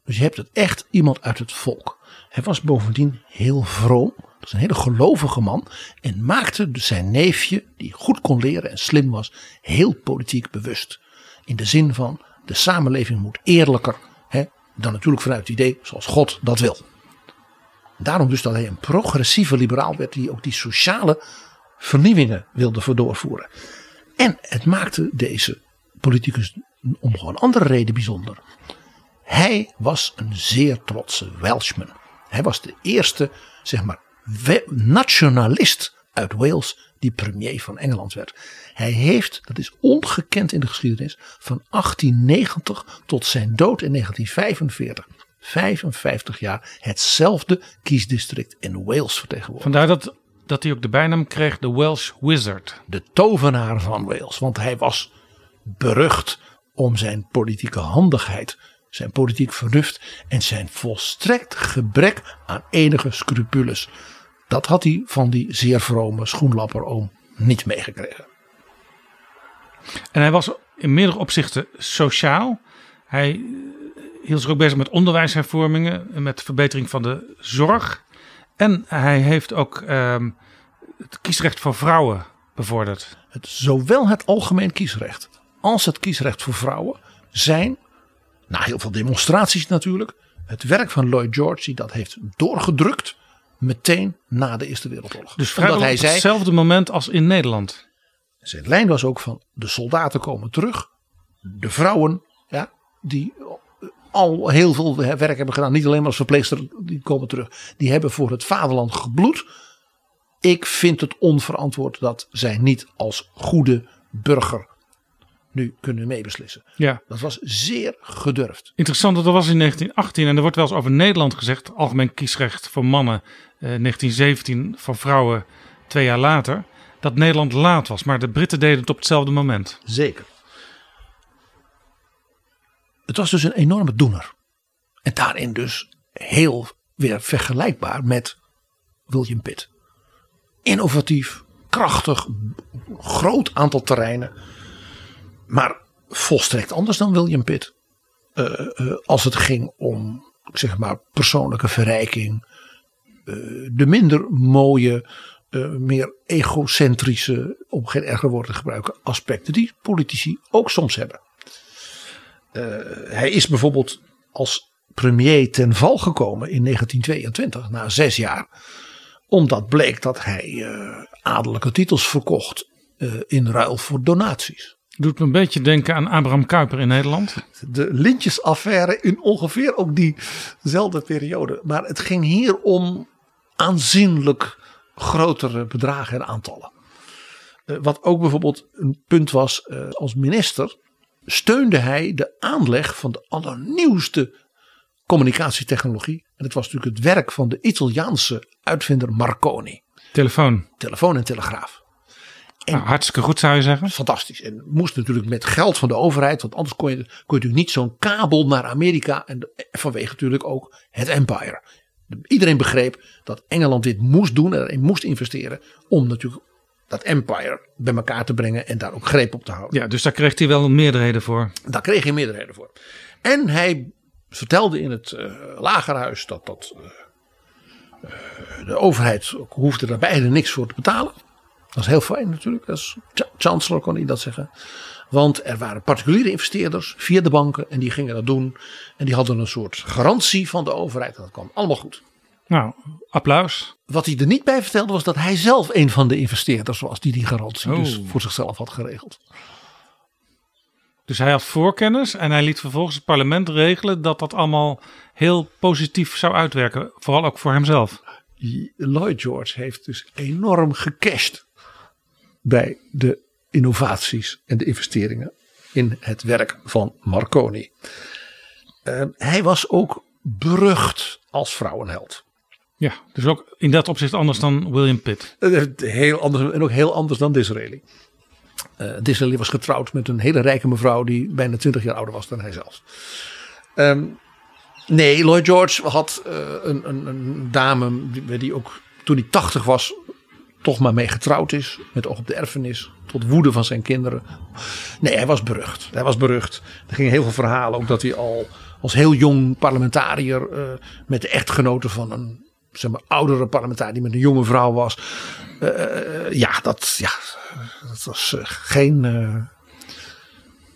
Dus je hebt het echt iemand uit het volk. Hij was bovendien heel vroom. Dat is een hele gelovige man. En maakte dus zijn neefje, die goed kon leren en slim was, heel politiek bewust. In de zin van de samenleving moet eerlijker hè, dan natuurlijk vanuit het idee zoals God dat wil. Daarom dus dat hij een progressieve liberaal werd die ook die sociale vernieuwingen wilde doorvoeren. En het maakte deze politicus om gewoon andere reden bijzonder. Hij was een zeer trotse Welshman. Hij was de eerste, zeg maar, nationalist uit Wales die premier van Engeland werd. Hij heeft, dat is ongekend in de geschiedenis, van 1890 tot zijn dood in 1945, 55 jaar, hetzelfde kiesdistrict in Wales vertegenwoordigd. Vandaar dat, dat hij ook de bijnaam kreeg, de Welsh Wizard. De tovenaar van Wales, want hij was berucht om zijn politieke handigheid, zijn politiek vernuft en zijn volstrekt gebrek aan enige scrupules. Dat had hij van die zeer vrome schoenlapperoom niet meegekregen. En hij was in meerdere opzichten sociaal. Hij hield zich ook bezig met onderwijshervormingen, met verbetering van de zorg. En hij heeft ook ehm, het kiesrecht voor vrouwen bevorderd. Het, zowel het algemeen kiesrecht als het kiesrecht voor vrouwen zijn, na heel veel demonstraties natuurlijk, het werk van Lloyd George die dat heeft doorgedrukt meteen na de Eerste Wereldoorlog. Dus vrijwel op hetzelfde moment als in Nederland. Zijn lijn was ook van de soldaten komen terug, de vrouwen ja, die al heel veel werk hebben gedaan, niet alleen maar als verpleegster, die komen terug, die hebben voor het vaderland gebloed. Ik vind het onverantwoord dat zij niet als goede burger nu kunnen meebeslissen. Ja. Dat was zeer gedurfd. Interessant, dat was in 1918 en er wordt wel eens over Nederland gezegd, algemeen kiesrecht voor mannen, eh, 1917 voor vrouwen twee jaar later, dat Nederland laat was. Maar de Britten deden het op hetzelfde moment. Zeker. Het was dus een enorme doener. En daarin dus heel weer vergelijkbaar met William Pitt. Innovatief, krachtig, groot aantal terreinen. Maar volstrekt anders dan William Pitt. Uh, uh, als het ging om zeg maar persoonlijke verrijking. Uh, de minder mooie, meer egocentrische, om geen erger woord te gebruiken, aspecten die politici ook soms hebben. hij is bijvoorbeeld als premier ten val gekomen in 1922, na zes jaar. Omdat bleek dat hij adellijke titels verkocht in ruil voor donaties. Doet me een beetje denken aan Abraham Kuyper in Nederland. De lintjesaffaire in ongeveer ook diezelfde periode. Maar het ging hier om aanzienlijk grotere bedragen en aantallen. Uh, wat ook bijvoorbeeld een punt was uh, als minister. Steunde hij de aanleg van de allernieuwste communicatietechnologie. En het was natuurlijk het werk van de Italiaanse uitvinder Marconi. Telefoon. Telefoon en telegraaf. En nou, hartstikke goed zou je zeggen. Fantastisch. En moest natuurlijk met geld van de overheid. Want anders kon je, kon je natuurlijk niet zo'n kabel naar Amerika. En vanwege natuurlijk ook het empire. Iedereen begreep dat Engeland dit moest doen. En erin moest investeren. Om natuurlijk dat empire bij elkaar te brengen. En daar ook greep op te houden. Ja, dus daar kreeg hij wel meerderheden voor. Daar kreeg hij meerderheden voor. En hij vertelde in het uh, lagerhuis dat, dat uh, de overheid hoefde daar beide niks voor te betalen. Dat is heel fijn natuurlijk. Als chancellor kon hij dat zeggen. Want er waren particuliere investeerders via de banken. En die gingen dat doen. En die hadden een soort garantie van de overheid. Dat kwam allemaal goed. Nou, applaus. Wat hij er niet bij vertelde was dat hij zelf een van de investeerders was. Die die garantie oh. dus voor zichzelf had geregeld. Dus hij had voorkennis en hij liet vervolgens het parlement regelen dat dat allemaal heel positief zou uitwerken. Vooral ook voor hemzelf. Lloyd George heeft dus enorm gecashed bij de innovaties en de investeringen in het werk van Marconi. Uh, hij was ook berucht als vrouwenheld. Ja, dus ook in dat opzicht anders dan William Pitt. Uh, heel anders en ook heel anders dan Disraeli. Uh, Disraeli was getrouwd met een hele rijke mevrouw die bijna 20 jaar ouder was dan hij zelf. Um, nee, Lloyd George had een, een, een, dame die, die ook toen hij 80 was toch maar mee getrouwd is. Met oog op de erfenis. Tot woede van zijn kinderen. Nee, hij was berucht. Hij was berucht. Er gingen heel veel verhalen. Ook dat hij al als heel jong parlementariër. Uh, met de echtgenote van een zeg maar, oudere parlementariër. Die met een jonge vrouw was. Uh, ja, dat, ja, dat was geen.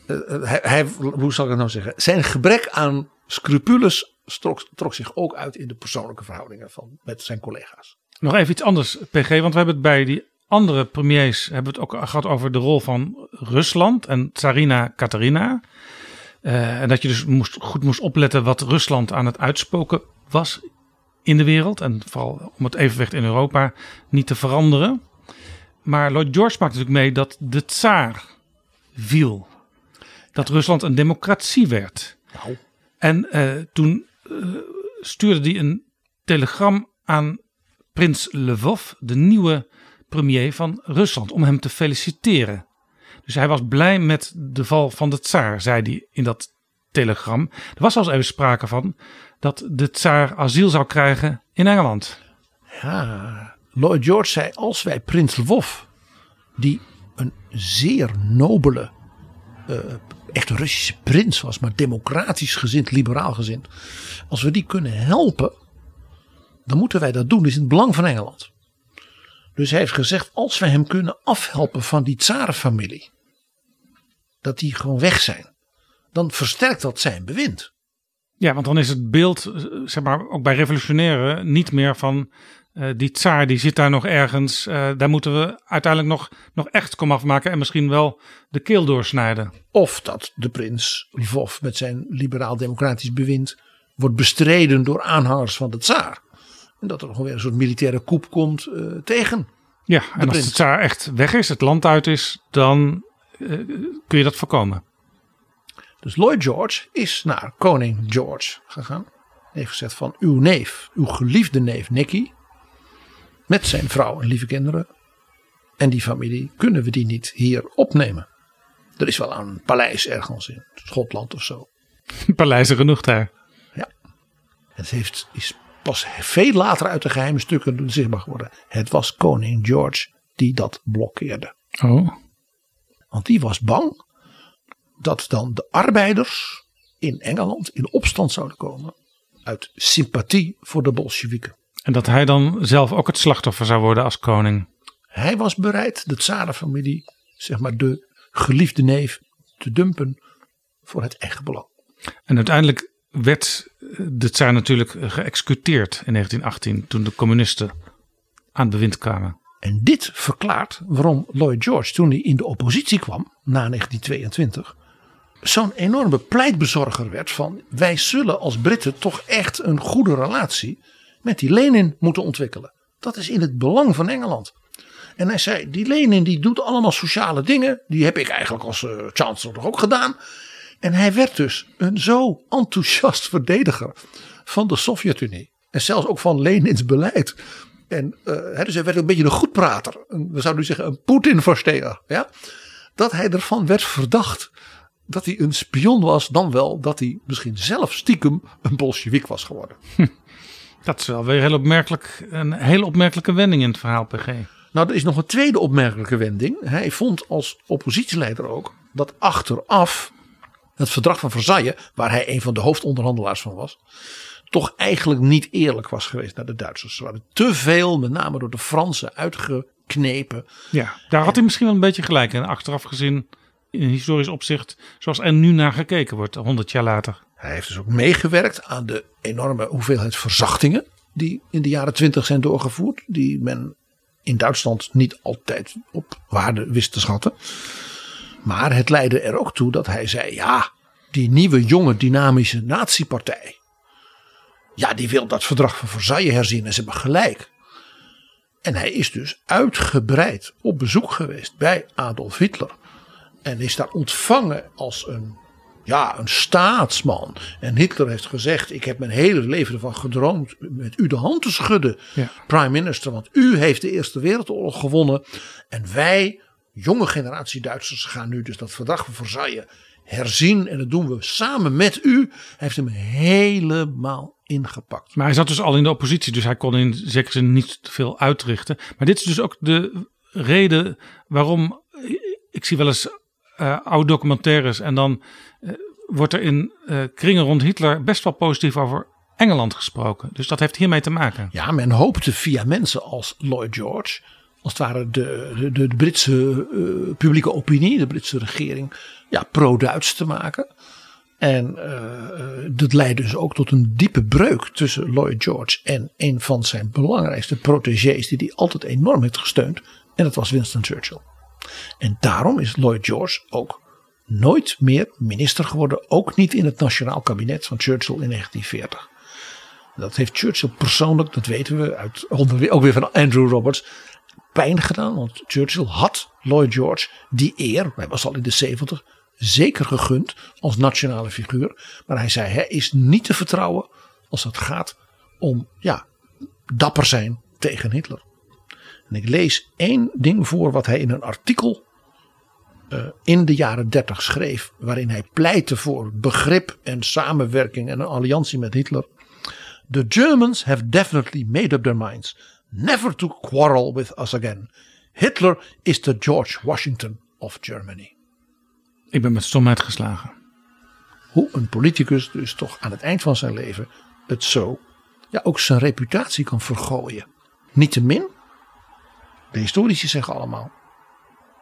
Hij, hij, hoe zal ik het nou zeggen? Zijn gebrek aan scrupules trok, trok zich ook uit in de persoonlijke verhoudingen van, met zijn collega's. Nog even iets anders, PG, want we hebben het bij die andere premiers hebben we het ook gehad over de rol van Rusland en Tsarina Katarina. Uh, en dat je dus moest, goed moest opletten wat Rusland aan het uitspoken was in de wereld. En vooral om het evenwicht in Europa niet te veranderen. Maar Lloyd George maakte natuurlijk mee dat de tsaar viel. Dat Rusland een democratie werd. Nou. En uh, toen uh, stuurde hij een telegram aan prins Lvov, de nieuwe premier van Rusland, om hem te feliciteren. Dus hij was blij met de val van de tsaar, zei hij in dat telegram. Er was al even sprake van dat de tsaar asiel zou krijgen in Engeland. Ja, Lloyd George zei: als wij prins Lvov, die een zeer nobele, uh, echt Russische prins was, maar democratisch gezind, liberaal gezind. Als we die kunnen helpen, dan moeten wij dat doen. Dat is in het belang van Engeland. Dus hij heeft gezegd, als we hem kunnen afhelpen van die tsarenfamilie, dat die gewoon weg zijn, dan versterkt dat zijn bewind. Ja, want dan is het beeld, eh, zeg maar, ook bij revolutionairen niet meer van uh, die tsaar die zit daar nog ergens. Uh, daar moeten we uiteindelijk nog, nog echt komaf maken en misschien wel de keel doorsnijden. Of dat de prins Lvov met zijn liberaal-democratisch bewind wordt bestreden door aanhangers van de tsaar. En dat er nog weer een soort militaire coup komt uh, tegen. Ja, en als de tsaar echt weg is, het land uit is, dan kun je dat voorkomen. Dus Lloyd George is naar koning George gegaan. Heeft gezegd van uw neef, uw geliefde neef Nicky. Met zijn vrouw en lieve kinderen. En die familie, kunnen we die niet hier opnemen? Er is wel een paleis ergens in Schotland of zo. Paleizen genoeg daar. Ja. Het heeft, is pas veel later uit de geheime stukken zichtbaar geworden. Het was koning George die dat blokkeerde. Oh. Want die was bang dat dan de arbeiders in Engeland in opstand zouden komen uit sympathie voor de Bolsjewieken. En dat hij dan zelf ook het slachtoffer zou worden als koning. Hij was bereid de tsarenfamilie, zeg maar de geliefde neef, te dumpen voor het eigen belang. En uiteindelijk werd de tsaar natuurlijk geëxecuteerd in 1918 toen de communisten aan het bewind kwamen. En dit verklaart waarom Lloyd George toen hij in de oppositie kwam na 1922 zo'n enorme pleitbezorger werd van wij zullen als Britten toch echt een goede relatie met die Lenin moeten ontwikkelen. Dat is in het belang van Engeland. En hij zei, die Lenin die doet allemaal sociale dingen. Die heb ik eigenlijk als uh, chancellor toch ook gedaan. En hij werd dus een zo enthousiast verdediger van de Sovjet-Unie. En zelfs ook van Lenins beleid. En uh, dus hij werd een beetje een goedprater. We zouden nu zeggen een Poetin-versteer. Ja? Dat hij ervan werd verdacht dat hij een spion was. Dan wel dat hij misschien zelf stiekem een Bolshevik was geworden. Dat is wel weer heel opmerkelijk, een hele opmerkelijke wending in het verhaal, PG. Nou, er is nog een tweede opmerkelijke wending. Hij vond als oppositieleider ook dat achteraf het verdrag van Versailles, waar hij een van de hoofdonderhandelaars van was, toch eigenlijk niet eerlijk was geweest naar de Duitsers. Ze waren te veel, met name door de Fransen, uitgeknepen. Ja, daar had hij misschien wel een beetje gelijk in. Achteraf gezien, in historisch opzicht, zoals er nu naar gekeken wordt, 100 jaar later. Hij heeft dus ook meegewerkt aan de enorme hoeveelheid verzachtingen die in de jaren twintig zijn doorgevoerd. Die men in Duitsland niet altijd op waarde wist te schatten. Maar het leidde er ook toe dat hij zei: ja, die nieuwe jonge dynamische natiepartij. Ja, die wil dat verdrag van Versailles herzien en ze hebben gelijk. En hij is dus uitgebreid op bezoek geweest bij Adolf Hitler. En is daar ontvangen als een ja, een staatsman. En Hitler heeft gezegd: Ik heb mijn hele leven ervan gedroomd met u de hand te schudden, ja. prime minister. Want u heeft de Eerste Wereldoorlog gewonnen. En wij, jonge generatie Duitsers, gaan nu dus dat verdrag van Versailles herzien. En dat doen we samen met u. Hij heeft hem helemaal ingepakt. Maar hij zat dus al in de oppositie, dus hij kon in zekere zin niet veel uitrichten. Maar dit is dus ook de reden waarom. Ik zie wel eens uh, oude documentaires. En dan uh, wordt er in uh, kringen rond Hitler best wel positief over Engeland gesproken. Dus dat heeft hiermee te maken. Ja, men hoopte via mensen als Lloyd George. Als het ware de, de, de Britse publieke opinie, de Britse regering, ja, pro-Duits te maken. En dat leidde dus ook tot een diepe breuk tussen Lloyd George en een van zijn belangrijkste protégés, die hij altijd enorm heeft gesteund. En dat was Winston Churchill. En daarom is Lloyd George ook nooit meer minister geworden. Ook niet in het nationaal kabinet van Churchill in 1940. Dat heeft Churchill persoonlijk, dat weten we uit, ook weer van Andrew Roberts, pijn gedaan. Want Churchill had Lloyd George die eer, hij was al in de 70, zeker gegund als nationale figuur. Maar hij zei, hij is niet te vertrouwen als het gaat om ja, dapper zijn tegen Hitler. En ik lees één ding voor wat hij in een artikel uh, in de jaren 30 schreef. Waarin hij pleitte voor begrip en samenwerking en een alliantie met Hitler. The Germans have definitely made up their minds never to quarrel with us again. Hitler is the George Washington of Germany. Ik ben met stomheid geslagen. Hoe een politicus dus toch aan het eind van zijn leven het zo, ja ook zijn reputatie kan vergooien. Niettemin, de historici zeggen allemaal,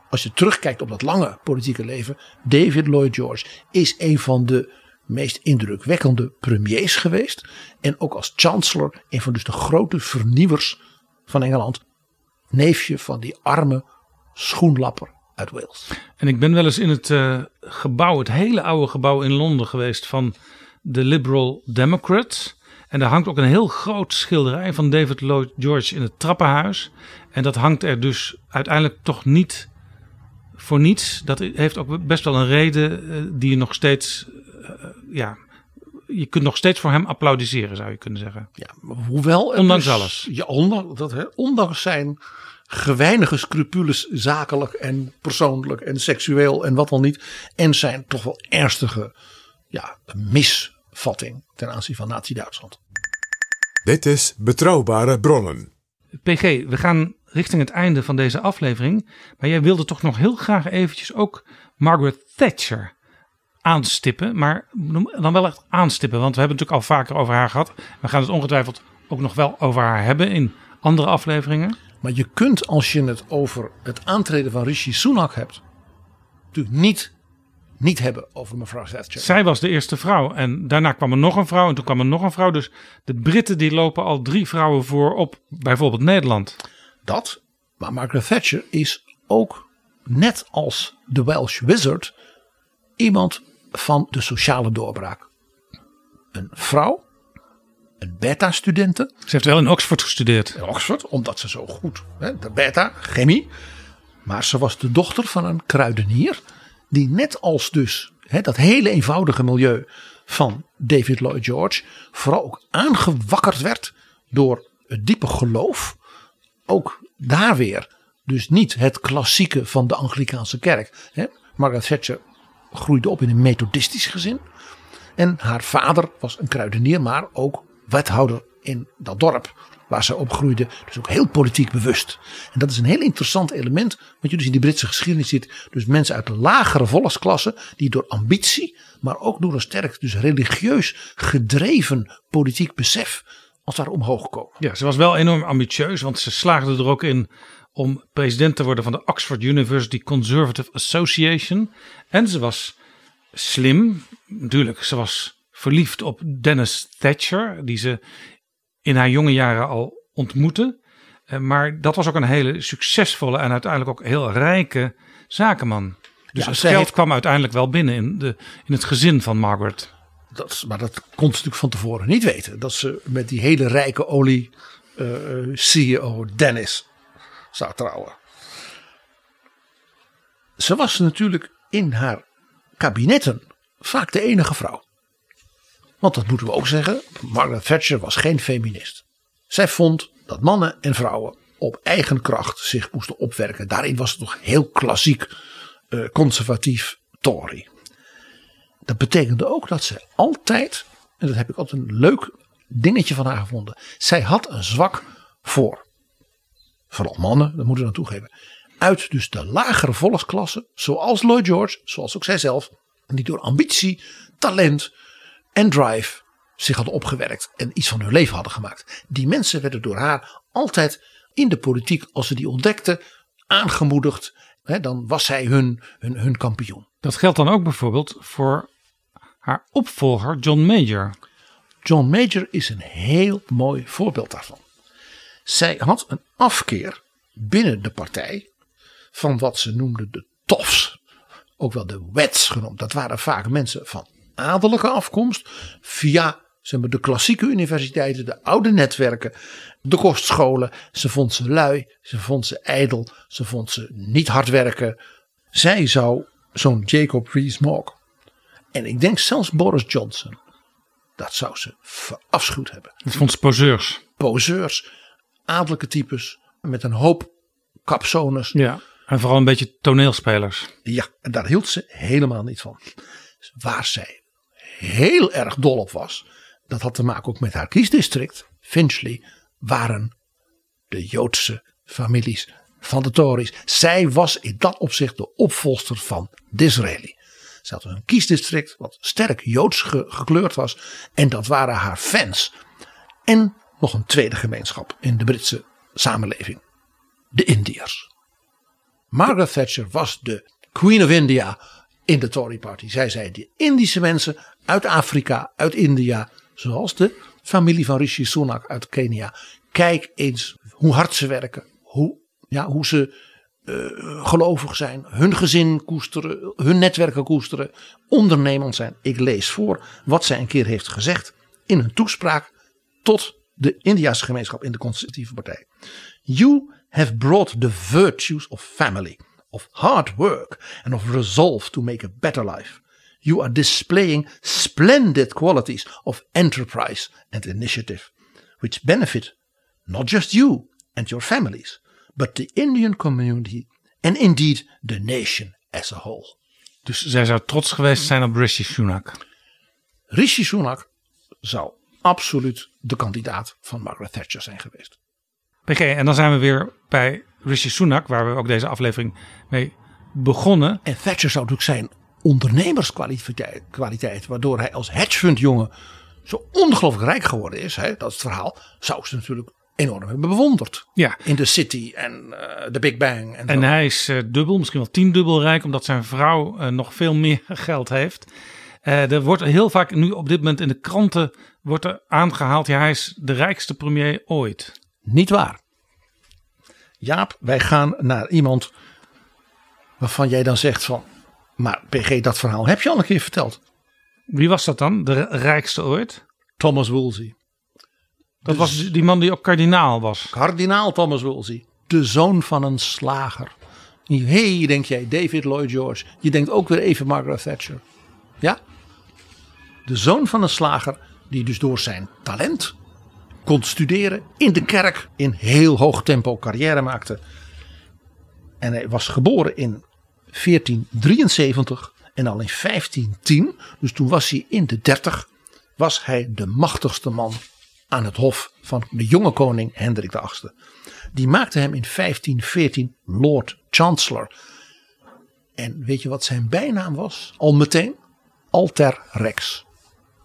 als je terugkijkt op dat lange politieke leven, David Lloyd George is een van de meest indrukwekkende premiers geweest. En ook als chancellor een van dus de grote vernieuwers van Engeland. Neefje van die arme schoenlapper uit Wales. En ik ben wel eens in het uh, gebouw, het hele oude gebouw in Londen geweest van de Liberal Democrats. En daar hangt ook een heel groot schilderij van David Lloyd George in het trappenhuis. En dat hangt er dus uiteindelijk toch niet voor niets. Dat heeft ook best wel een reden uh, die je nog steeds, uh, ja, je kunt nog steeds voor hem applaudisseren, zou je kunnen zeggen. Ja, hoewel. Ondanks dus, alles. Ja, ondanks, dat, hè, ondanks zijn geweinige scrupules zakelijk en persoonlijk en seksueel en wat dan niet. En zijn toch wel ernstige ja, misvatting ten aanzien van Nazi-Duitsland. Dit is Betrouwbare Bronnen. PG, we gaan richting het einde van deze aflevering. Maar jij wilde toch nog heel graag eventjes ook Margaret Thatcher aanstippen. Maar dan wel echt aanstippen, want we hebben het natuurlijk al vaker over haar gehad. We gaan het ongetwijfeld ook nog wel over haar hebben in andere afleveringen. Maar je kunt als je het over het aantreden van Rishi Sunak hebt, natuurlijk niet, niet hebben over mevrouw Thatcher. Zij was de eerste vrouw en daarna kwam er nog een vrouw en toen kwam er nog een vrouw. Dus de Britten die lopen al drie vrouwen voor op bijvoorbeeld Nederland. Dat, maar Margaret Thatcher is ook net als de Welsh Wizard iemand van de sociale doorbraak. Een vrouw een beta-studente. Ze heeft wel in Oxford gestudeerd. In Oxford, omdat ze zo goed, hè, de beta, chemie. Maar ze was de dochter van een kruidenier. Die net als dus hè, dat hele eenvoudige milieu van David Lloyd George. Vooral ook aangewakkerd werd door het diepe geloof. Ook daar weer. Dus niet het klassieke van de Anglikaanse kerk. Hè. Margaret Thatcher groeide op in een methodistisch gezin. En haar vader was een kruidenier, maar ook wethouder in dat dorp waar ze opgroeide. Dus ook heel politiek bewust. En dat is een heel interessant element. Wat je dus in die Britse geschiedenis ziet. Dus mensen uit de lagere volksklasse. Die door ambitie. Maar ook door een sterk dus religieus gedreven politiek besef. Als daar omhoog komen. Ja, ze was wel enorm ambitieus. Want ze slaagde er ook in om president te worden van de Oxford University Conservative Association. En ze was slim. Natuurlijk, ze was verliefd op Dennis Thatcher, die ze in haar jonge jaren al ontmoette. Eh, maar dat was ook een hele succesvolle en uiteindelijk ook heel rijke zakenman. Dus ja, het geld heeft... kwam uiteindelijk wel binnen in, de, in het gezin van Margaret. Dat, maar dat kon ze natuurlijk van tevoren niet weten. Dat ze met die hele rijke olie uh, eh, CEO Dennis zou trouwen. Ze was natuurlijk in haar kabinetten vaak de enige vrouw. Want dat moeten we ook zeggen. Margaret Thatcher was geen feminist. Zij vond dat mannen en vrouwen op eigen kracht zich moesten opwerken. Daarin was het toch heel klassiek uh, conservatief Tory. Dat betekende ook dat ze altijd, en dat heb ik altijd een leuk dingetje van haar gevonden. Zij had een zwak voor, vooral mannen, dat moeten we dan toegeven. Uit dus de lagere volksklasse, zoals Lloyd George, zoals ook zijzelf. Die door ambitie, talent, en drive zich hadden opgewerkt en iets van hun leven hadden gemaakt. Die mensen werden door haar altijd in de politiek, als ze die ontdekten, aangemoedigd. Hè, dan was zij hun, hun, hun kampioen. Dat geldt dan ook bijvoorbeeld voor haar opvolger John Major. John Major is een heel mooi voorbeeld daarvan. Zij had een afkeer binnen de partij van wat ze noemden de tofs. Ook wel de wets genoemd. Dat waren vaak mensen van adellijke afkomst via zeg maar, de klassieke universiteiten, de oude netwerken, de kostscholen. Ze vond ze lui, ze vond ze ijdel, ze vond ze niet hard werken. Zij zou zo'n Jacob Rees-Mogg en ik denk zelfs Boris Johnson, dat zou ze verafschuwd hebben. Dat vond ze poseurs. Poseurs, adellijke types met een hoop capsones. Ja, en vooral een beetje toneelspelers. Ja, en daar hield ze helemaal niet van. Waar zij heel erg dol op was. Dat had te maken ook met haar kiesdistrict. Finchley waren de Joodse families van de Tories. Zij was in dat opzicht de opvolster van Disraeli. Ze had een kiesdistrict wat sterk joods ge- gekleurd was. En dat waren haar fans. En nog een tweede gemeenschap in de Britse samenleving. De Indiërs. Margaret Thatcher was de Queen of India in de Tory Party. Zij zei de Indische mensen uit Afrika, uit India, zoals de familie van Rishi Sunak uit Kenia. Kijk eens hoe hard ze werken, hoe, ja, hoe ze eh, gelovig zijn, hun gezin koesteren, hun netwerken koesteren, ondernemend zijn. Ik lees voor wat zij een keer heeft gezegd in een toespraak tot de Indiase gemeenschap in de conservatieve partij. You have brought the virtues of family, of hard work and of resolve to make a better life. You are displaying splendid qualities of enterprise and initiative, which benefit not just you and your families, but the Indian community and indeed the nation as a whole. Dus zij zou trots geweest zijn op Rishi Sunak. Rishi Sunak zou absoluut de kandidaat van Margaret Thatcher zijn geweest. PG, en dan zijn we weer bij Rishi Sunak, waar we ook deze aflevering mee begonnen. En Thatcher zou natuurlijk zijn ondernemerskwaliteit, kwaliteit, waardoor hij als hedgefundjongen zo ongelooflijk rijk geworden is. Hè, dat is het verhaal. Zou ze natuurlijk enorm hebben bewonderd. Ja. In de City en eh, de Big Bang. En, En zo. hij is eh, dubbel, misschien wel tiendubbel rijk, omdat zijn vrouw eh, nog veel meer geld heeft. Er wordt heel vaak nu op dit moment in de kranten wordt er aangehaald, ja, hij is de rijkste premier ooit. Niet waar. Jaap, wij gaan naar iemand waarvan jij dan zegt van... Maar PG, dat verhaal heb je al een keer verteld. Wie was dat dan? De rijkste ooit? Thomas Woolsey. Dat was die- die man die ook kardinaal was. Kardinaal Thomas Woolsey. De zoon van een slager. Hé, hey, denk jij, David Lloyd George. Je denkt ook weer even Margaret Thatcher. Ja? De zoon van een slager die dus door zijn talent kon studeren in de kerk. In heel hoog tempo carrière maakte. En hij was geboren in 1473 en al in 1510, dus toen was hij in de 30, was hij de machtigste man aan het hof van de jonge koning Hendrik VIII. Die maakte hem in 1514 Lord Chancellor. En weet je wat zijn bijnaam was? Al meteen? Alter Rex.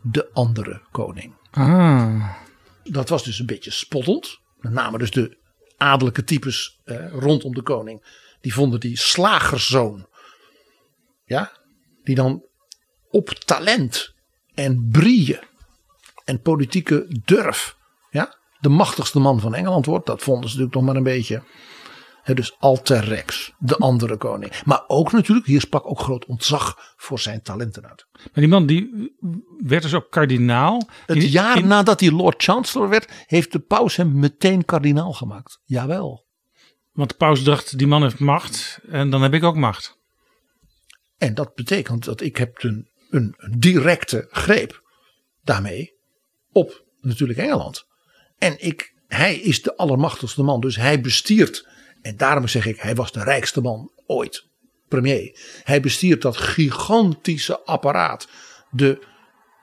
De andere koning. Ah. Dat was dus een beetje spottend. Met name dus de adellijke types eh, rondom de koning. Die vonden die slagerszoon. Ja, die dan op talent en brieën en politieke durf. Ja, de machtigste man van Engeland wordt. Dat vonden ze natuurlijk nog maar een beetje. Dus Alter Rex, de andere koning. Maar ook natuurlijk, hier sprak ook groot ontzag voor zijn talenten uit. Maar die man die werd dus ook kardinaal. Het jaar in- nadat hij Lord Chancellor werd, heeft de paus hem meteen kardinaal gemaakt. Jawel. Want de paus dacht, die man heeft macht en dan heb ik ook macht. En dat betekent dat ik heb een, een, een directe greep daarmee op natuurlijk Engeland. En ik, hij is de allermachtigste man, dus hij bestiert. En daarom zeg ik, hij was de rijkste man ooit, premier. Hij bestiert dat gigantische apparaat. De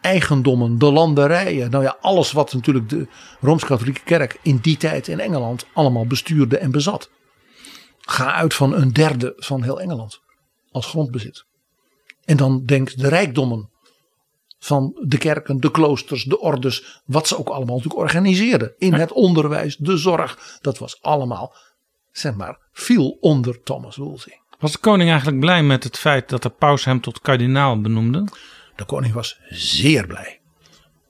eigendommen, de landerijen. Nou ja, alles wat natuurlijk de Rooms-Katholieke Kerk in die tijd in Engeland allemaal bestuurde en bezat. Ga uit van een derde van heel Engeland als grondbezit. En dan denkt de rijkdommen van de kerken, de kloosters, de ordes, wat ze ook allemaal natuurlijk organiseerden. In het onderwijs, de zorg, dat was allemaal, zeg maar, viel onder Thomas Wolsey. Was de koning eigenlijk blij met het feit dat de paus hem tot kardinaal benoemde? De koning was zeer blij.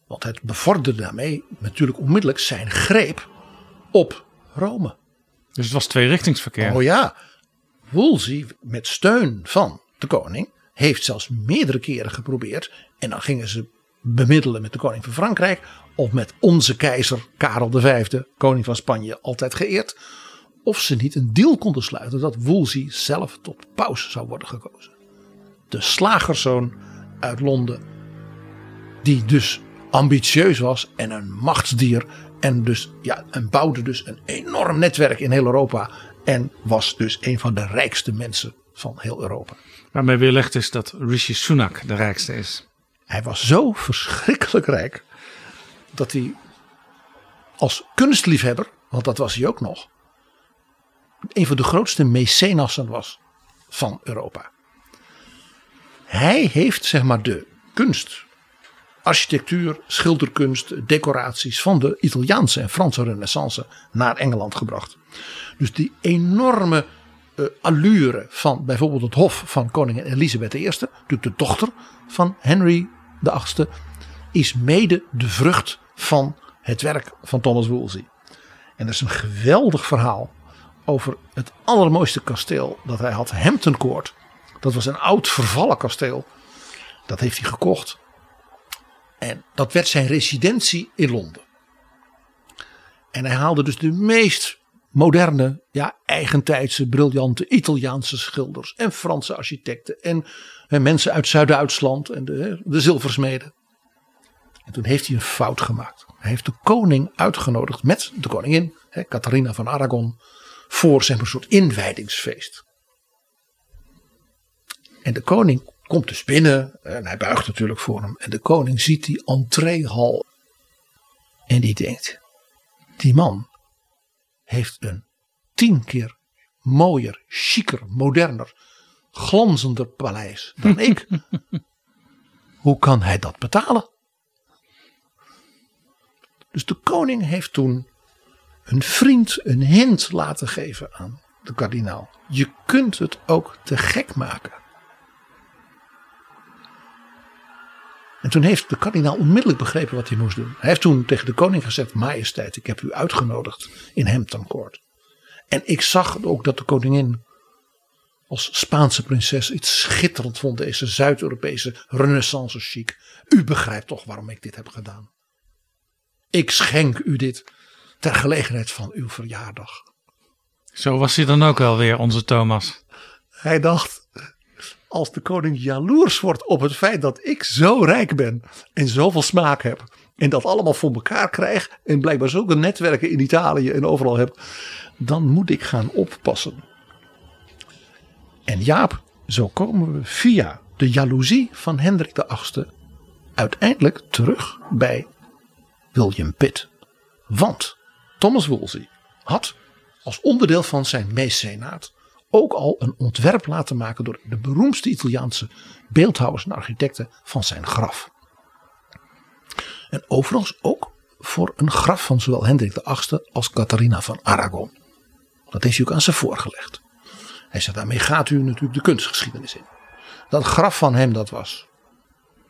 Want het bevorderde daarmee natuurlijk onmiddellijk zijn greep op Rome. Dus het was tweerichtingsverkeer. Oh ja, Wolsey met steun van de koning heeft zelfs meerdere keren geprobeerd. En dan gingen ze bemiddelen met de koning van Frankrijk. Of met onze keizer Karel V, koning van Spanje, altijd geëerd. Of ze niet een deal konden sluiten dat Wolsey zelf tot paus zou worden gekozen. De slagerszoon uit Londen. Die dus ambitieus was en een machtsdier. En, dus, ja, en bouwde dus een enorm netwerk in heel Europa. En was dus een van de rijkste mensen van heel Europa. Waarmee weerlegd is dat Rishi Sunak de rijkste is. Hij was zo verschrikkelijk rijk. Dat hij als kunstliefhebber, want dat was hij ook nog. Een van de grootste mecenassen was van Europa. hij heeft zeg maar de kunst, architectuur, schilderkunst, decoraties van de Italiaanse en Franse renaissance naar Engeland gebracht. Dus die enorme uh, allure van bijvoorbeeld het hof van koningin Elisabeth I, natuurlijk de dochter van Henry VIII, is mede de vrucht van het werk van Thomas Wolsey. En dat is een geweldig verhaal over het allermooiste kasteel dat hij had, Hampton Court. Dat was een oud vervallen kasteel. Dat heeft hij gekocht. En dat werd zijn residentie in Londen. En hij haalde dus de meest moderne, ja, eigentijdse, briljante Italiaanse schilders en Franse architecten en, en mensen uit Zuid-Duitsland en de, de zilversmeden. En toen heeft hij een fout gemaakt. Hij heeft de koning uitgenodigd met de koningin, Catharina van Aragon, voor zeg maar, een soort inwijdingsfeest. En de koning komt dus binnen en hij buigt natuurlijk voor hem. En de koning ziet die entreehal. En die denkt, die man heeft een tien keer mooier, chiquer, moderner, glanzender paleis dan ik. Hoe kan hij dat betalen? Dus de koning heeft toen een vriend een hint laten geven aan de kardinaal. Je kunt het ook te gek maken. En toen heeft de kardinaal onmiddellijk begrepen wat hij moest doen. Hij heeft toen tegen de koning gezegd: Majesteit, ik heb u uitgenodigd in Hampton Court. En ik zag ook dat de koningin als Spaanse prinses iets schitterend vond, deze Zuid-Europese renaissance chic. U begrijpt toch waarom ik dit heb gedaan. Ik schenk u dit ter gelegenheid van uw verjaardag. Zo was hij dan ook wel weer, onze Thomas. Hij dacht, als de koning jaloers wordt op het feit dat ik zo rijk ben en zoveel smaak heb en dat allemaal voor elkaar krijg en blijkbaar zulke netwerken in Italië en overal heb, dan moet ik gaan oppassen. En Jaap, zo komen we via de jaloezie van Hendrik VIII uiteindelijk terug bij William Pitt. Want Thomas Wolsey had als onderdeel van zijn mecenaat ook al een ontwerp laten maken door de beroemdste Italiaanse beeldhouwers en architecten van zijn graf. En overigens ook voor een graf van zowel Hendrik VIII als Catharina van Aragon. Dat heeft hij ook aan ze voorgelegd. Hij zei daarmee gaat u natuurlijk de kunstgeschiedenis in. Dat graf van hem dat was.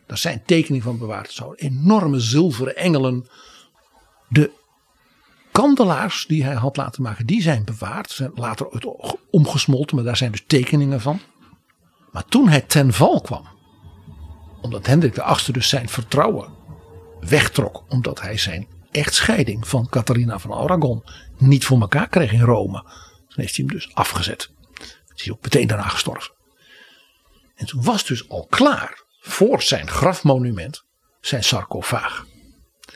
Daar zijn tekeningen van bewaard. Zo enorme zilveren engelen. De kandelaars die hij had laten maken, die zijn bewaard. Zijn later omgesmolten, maar daar zijn dus tekeningen van. Maar toen hij ten val kwam, omdat Hendrik de VIII dus zijn vertrouwen wegtrok, omdat hij zijn echtscheiding van Catharina van Aragon niet voor elkaar kreeg in Rome, toen heeft hij hem dus afgezet. Is hij ook meteen daarna gestorven. En toen was dus al klaar voor zijn grafmonument zijn sarcofaag.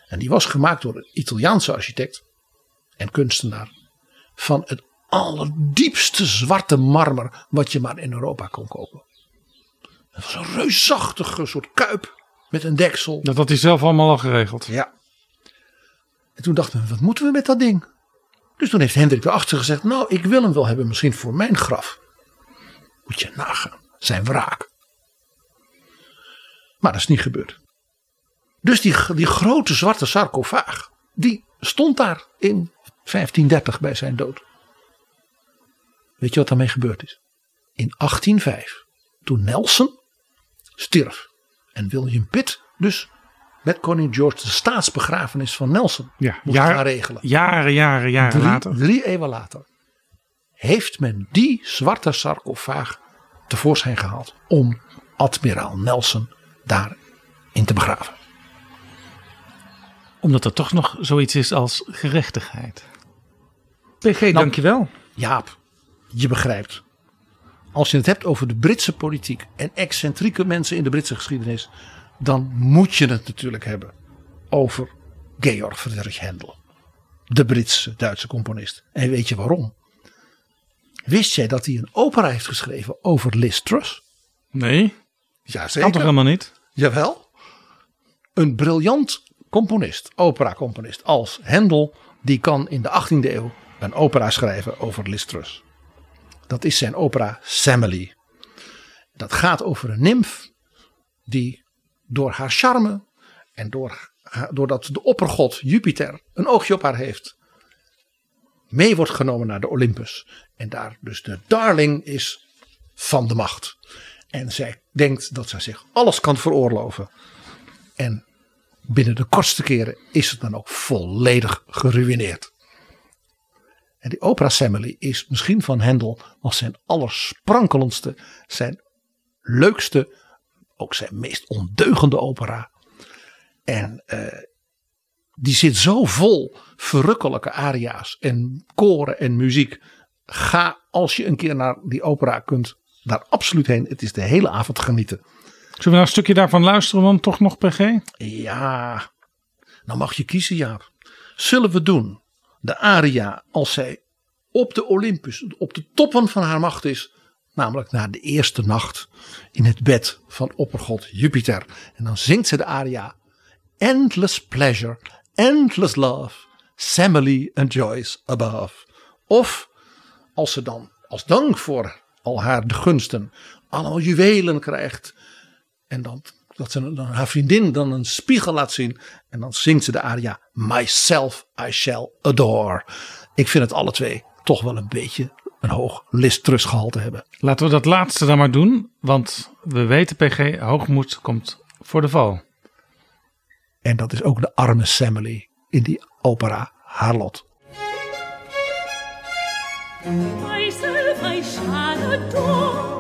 En die was gemaakt door een Italiaanse architect en kunstenaar van het allerdiepste zwarte marmer wat je maar in Europa kon kopen. Het was een reusachtige soort kuip met een deksel. Dat had hij zelf allemaal al geregeld. Ja. En toen dachten we, wat moeten we met dat ding? Dus toen heeft Hendrik achter gezegd, nou ik wil hem wel hebben misschien voor mijn graf. Moet je nagaan, zijn wraak. Maar dat is niet gebeurd. Dus die, die grote zwarte sarcofaag, die stond daar in 1530 bij zijn dood. Weet je wat daarmee gebeurd is? In 1805, toen Nelson stierf en William Pitt dus met koning George de staatsbegrafenis van Nelson ja, moest jaar, gaan regelen. Jaren, jaren, jaren drie, later. Drie eeuwen later heeft men die zwarte sarcofaag tevoorschijn gehaald om admiraal Nelson daarin te begraven. Omdat er toch nog zoiets is als gerechtigheid. PG, Nou, dankjewel. Jaap, je begrijpt. Als je het hebt over de Britse politiek en excentrieke mensen in de Britse geschiedenis, dan moet je het natuurlijk hebben over Georg Friedrich Händel, de Britse Duitse componist. En weet je waarom? Wist jij dat hij een opera heeft geschreven over Liz Truss? Nee, Ja, kan toch helemaal niet? Jawel. Een briljant componist, opera-componist als Händel, die kan in de 18e eeuw een opera schrijven over Liz Truss. Dat is zijn opera Semele. Dat gaat over een nimf die door haar charme en door, doordat de oppergod Jupiter een oogje op haar heeft, mee wordt genomen naar de Olympus. En daar dus de darling is van de macht. En zij denkt dat zij zich alles kan veroorloven. En binnen de kortste keren is het dan ook volledig geruineerd. En die opera Assembly is misschien van Hendel als zijn allersprankelendste, zijn leukste, ook zijn meest ondeugende opera. En uh, die zit zo vol verrukkelijke aria's en koren en muziek. Ga als je een keer naar die opera kunt, daar absoluut heen. Het is de hele avond genieten. Zullen we nou een stukje daarvan luisteren dan toch nog PG? Ja, nou mag je kiezen Jaap. Zullen we doen de aria als zij op de Olympus, op de toppen van haar macht is. Namelijk na de eerste nacht in het bed van oppergod Jupiter. En dan zingt ze de aria Endless pleasure, endless love, Semele enjoys above. Of als ze dan als dank voor al haar gunsten allemaal juwelen krijgt. En dan, dat ze dan haar vriendin dan een spiegel laat zien. En dan zingt ze de aria Myself I shall adore. Ik vind het alle twee toch wel een beetje een hoog listrustgehalte hebben. Laten we dat laatste dan maar doen. Want we weten PG, hoogmoed komt voor de val. En dat is ook de arme Semele in die opera Haar lot. Myself I shall adore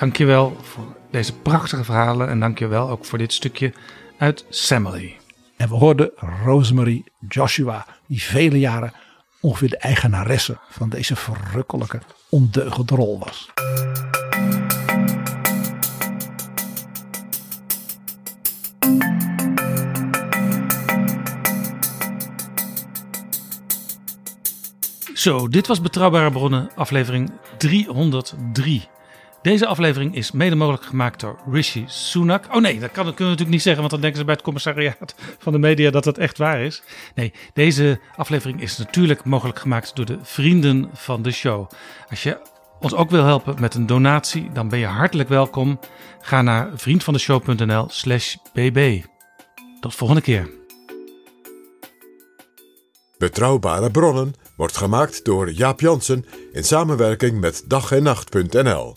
dankjewel voor deze prachtige verhalen en dankjewel ook voor dit stukje uit Semele. En we hoorden Rosemary Joshua, die vele jaren ongeveer de eigenaresse van deze verrukkelijke, ondeugende rol was. Zo, dit was Betrouwbare Bronnen, aflevering 303. Deze aflevering is mede mogelijk gemaakt door Rishi Sunak. Oh nee, dat, kan, dat kunnen we natuurlijk niet zeggen, want dan denken ze bij het commissariaat van de media dat het echt waar is. Nee, deze aflevering is natuurlijk mogelijk gemaakt door de vrienden van de show. Als je ons ook wil helpen met een donatie, dan ben je hartelijk welkom. Ga naar vriendvandeshow.nl/slash bb. Tot volgende keer. Betrouwbare bronnen wordt gemaakt door Jaap Jansen in samenwerking met dag en nacht.nl.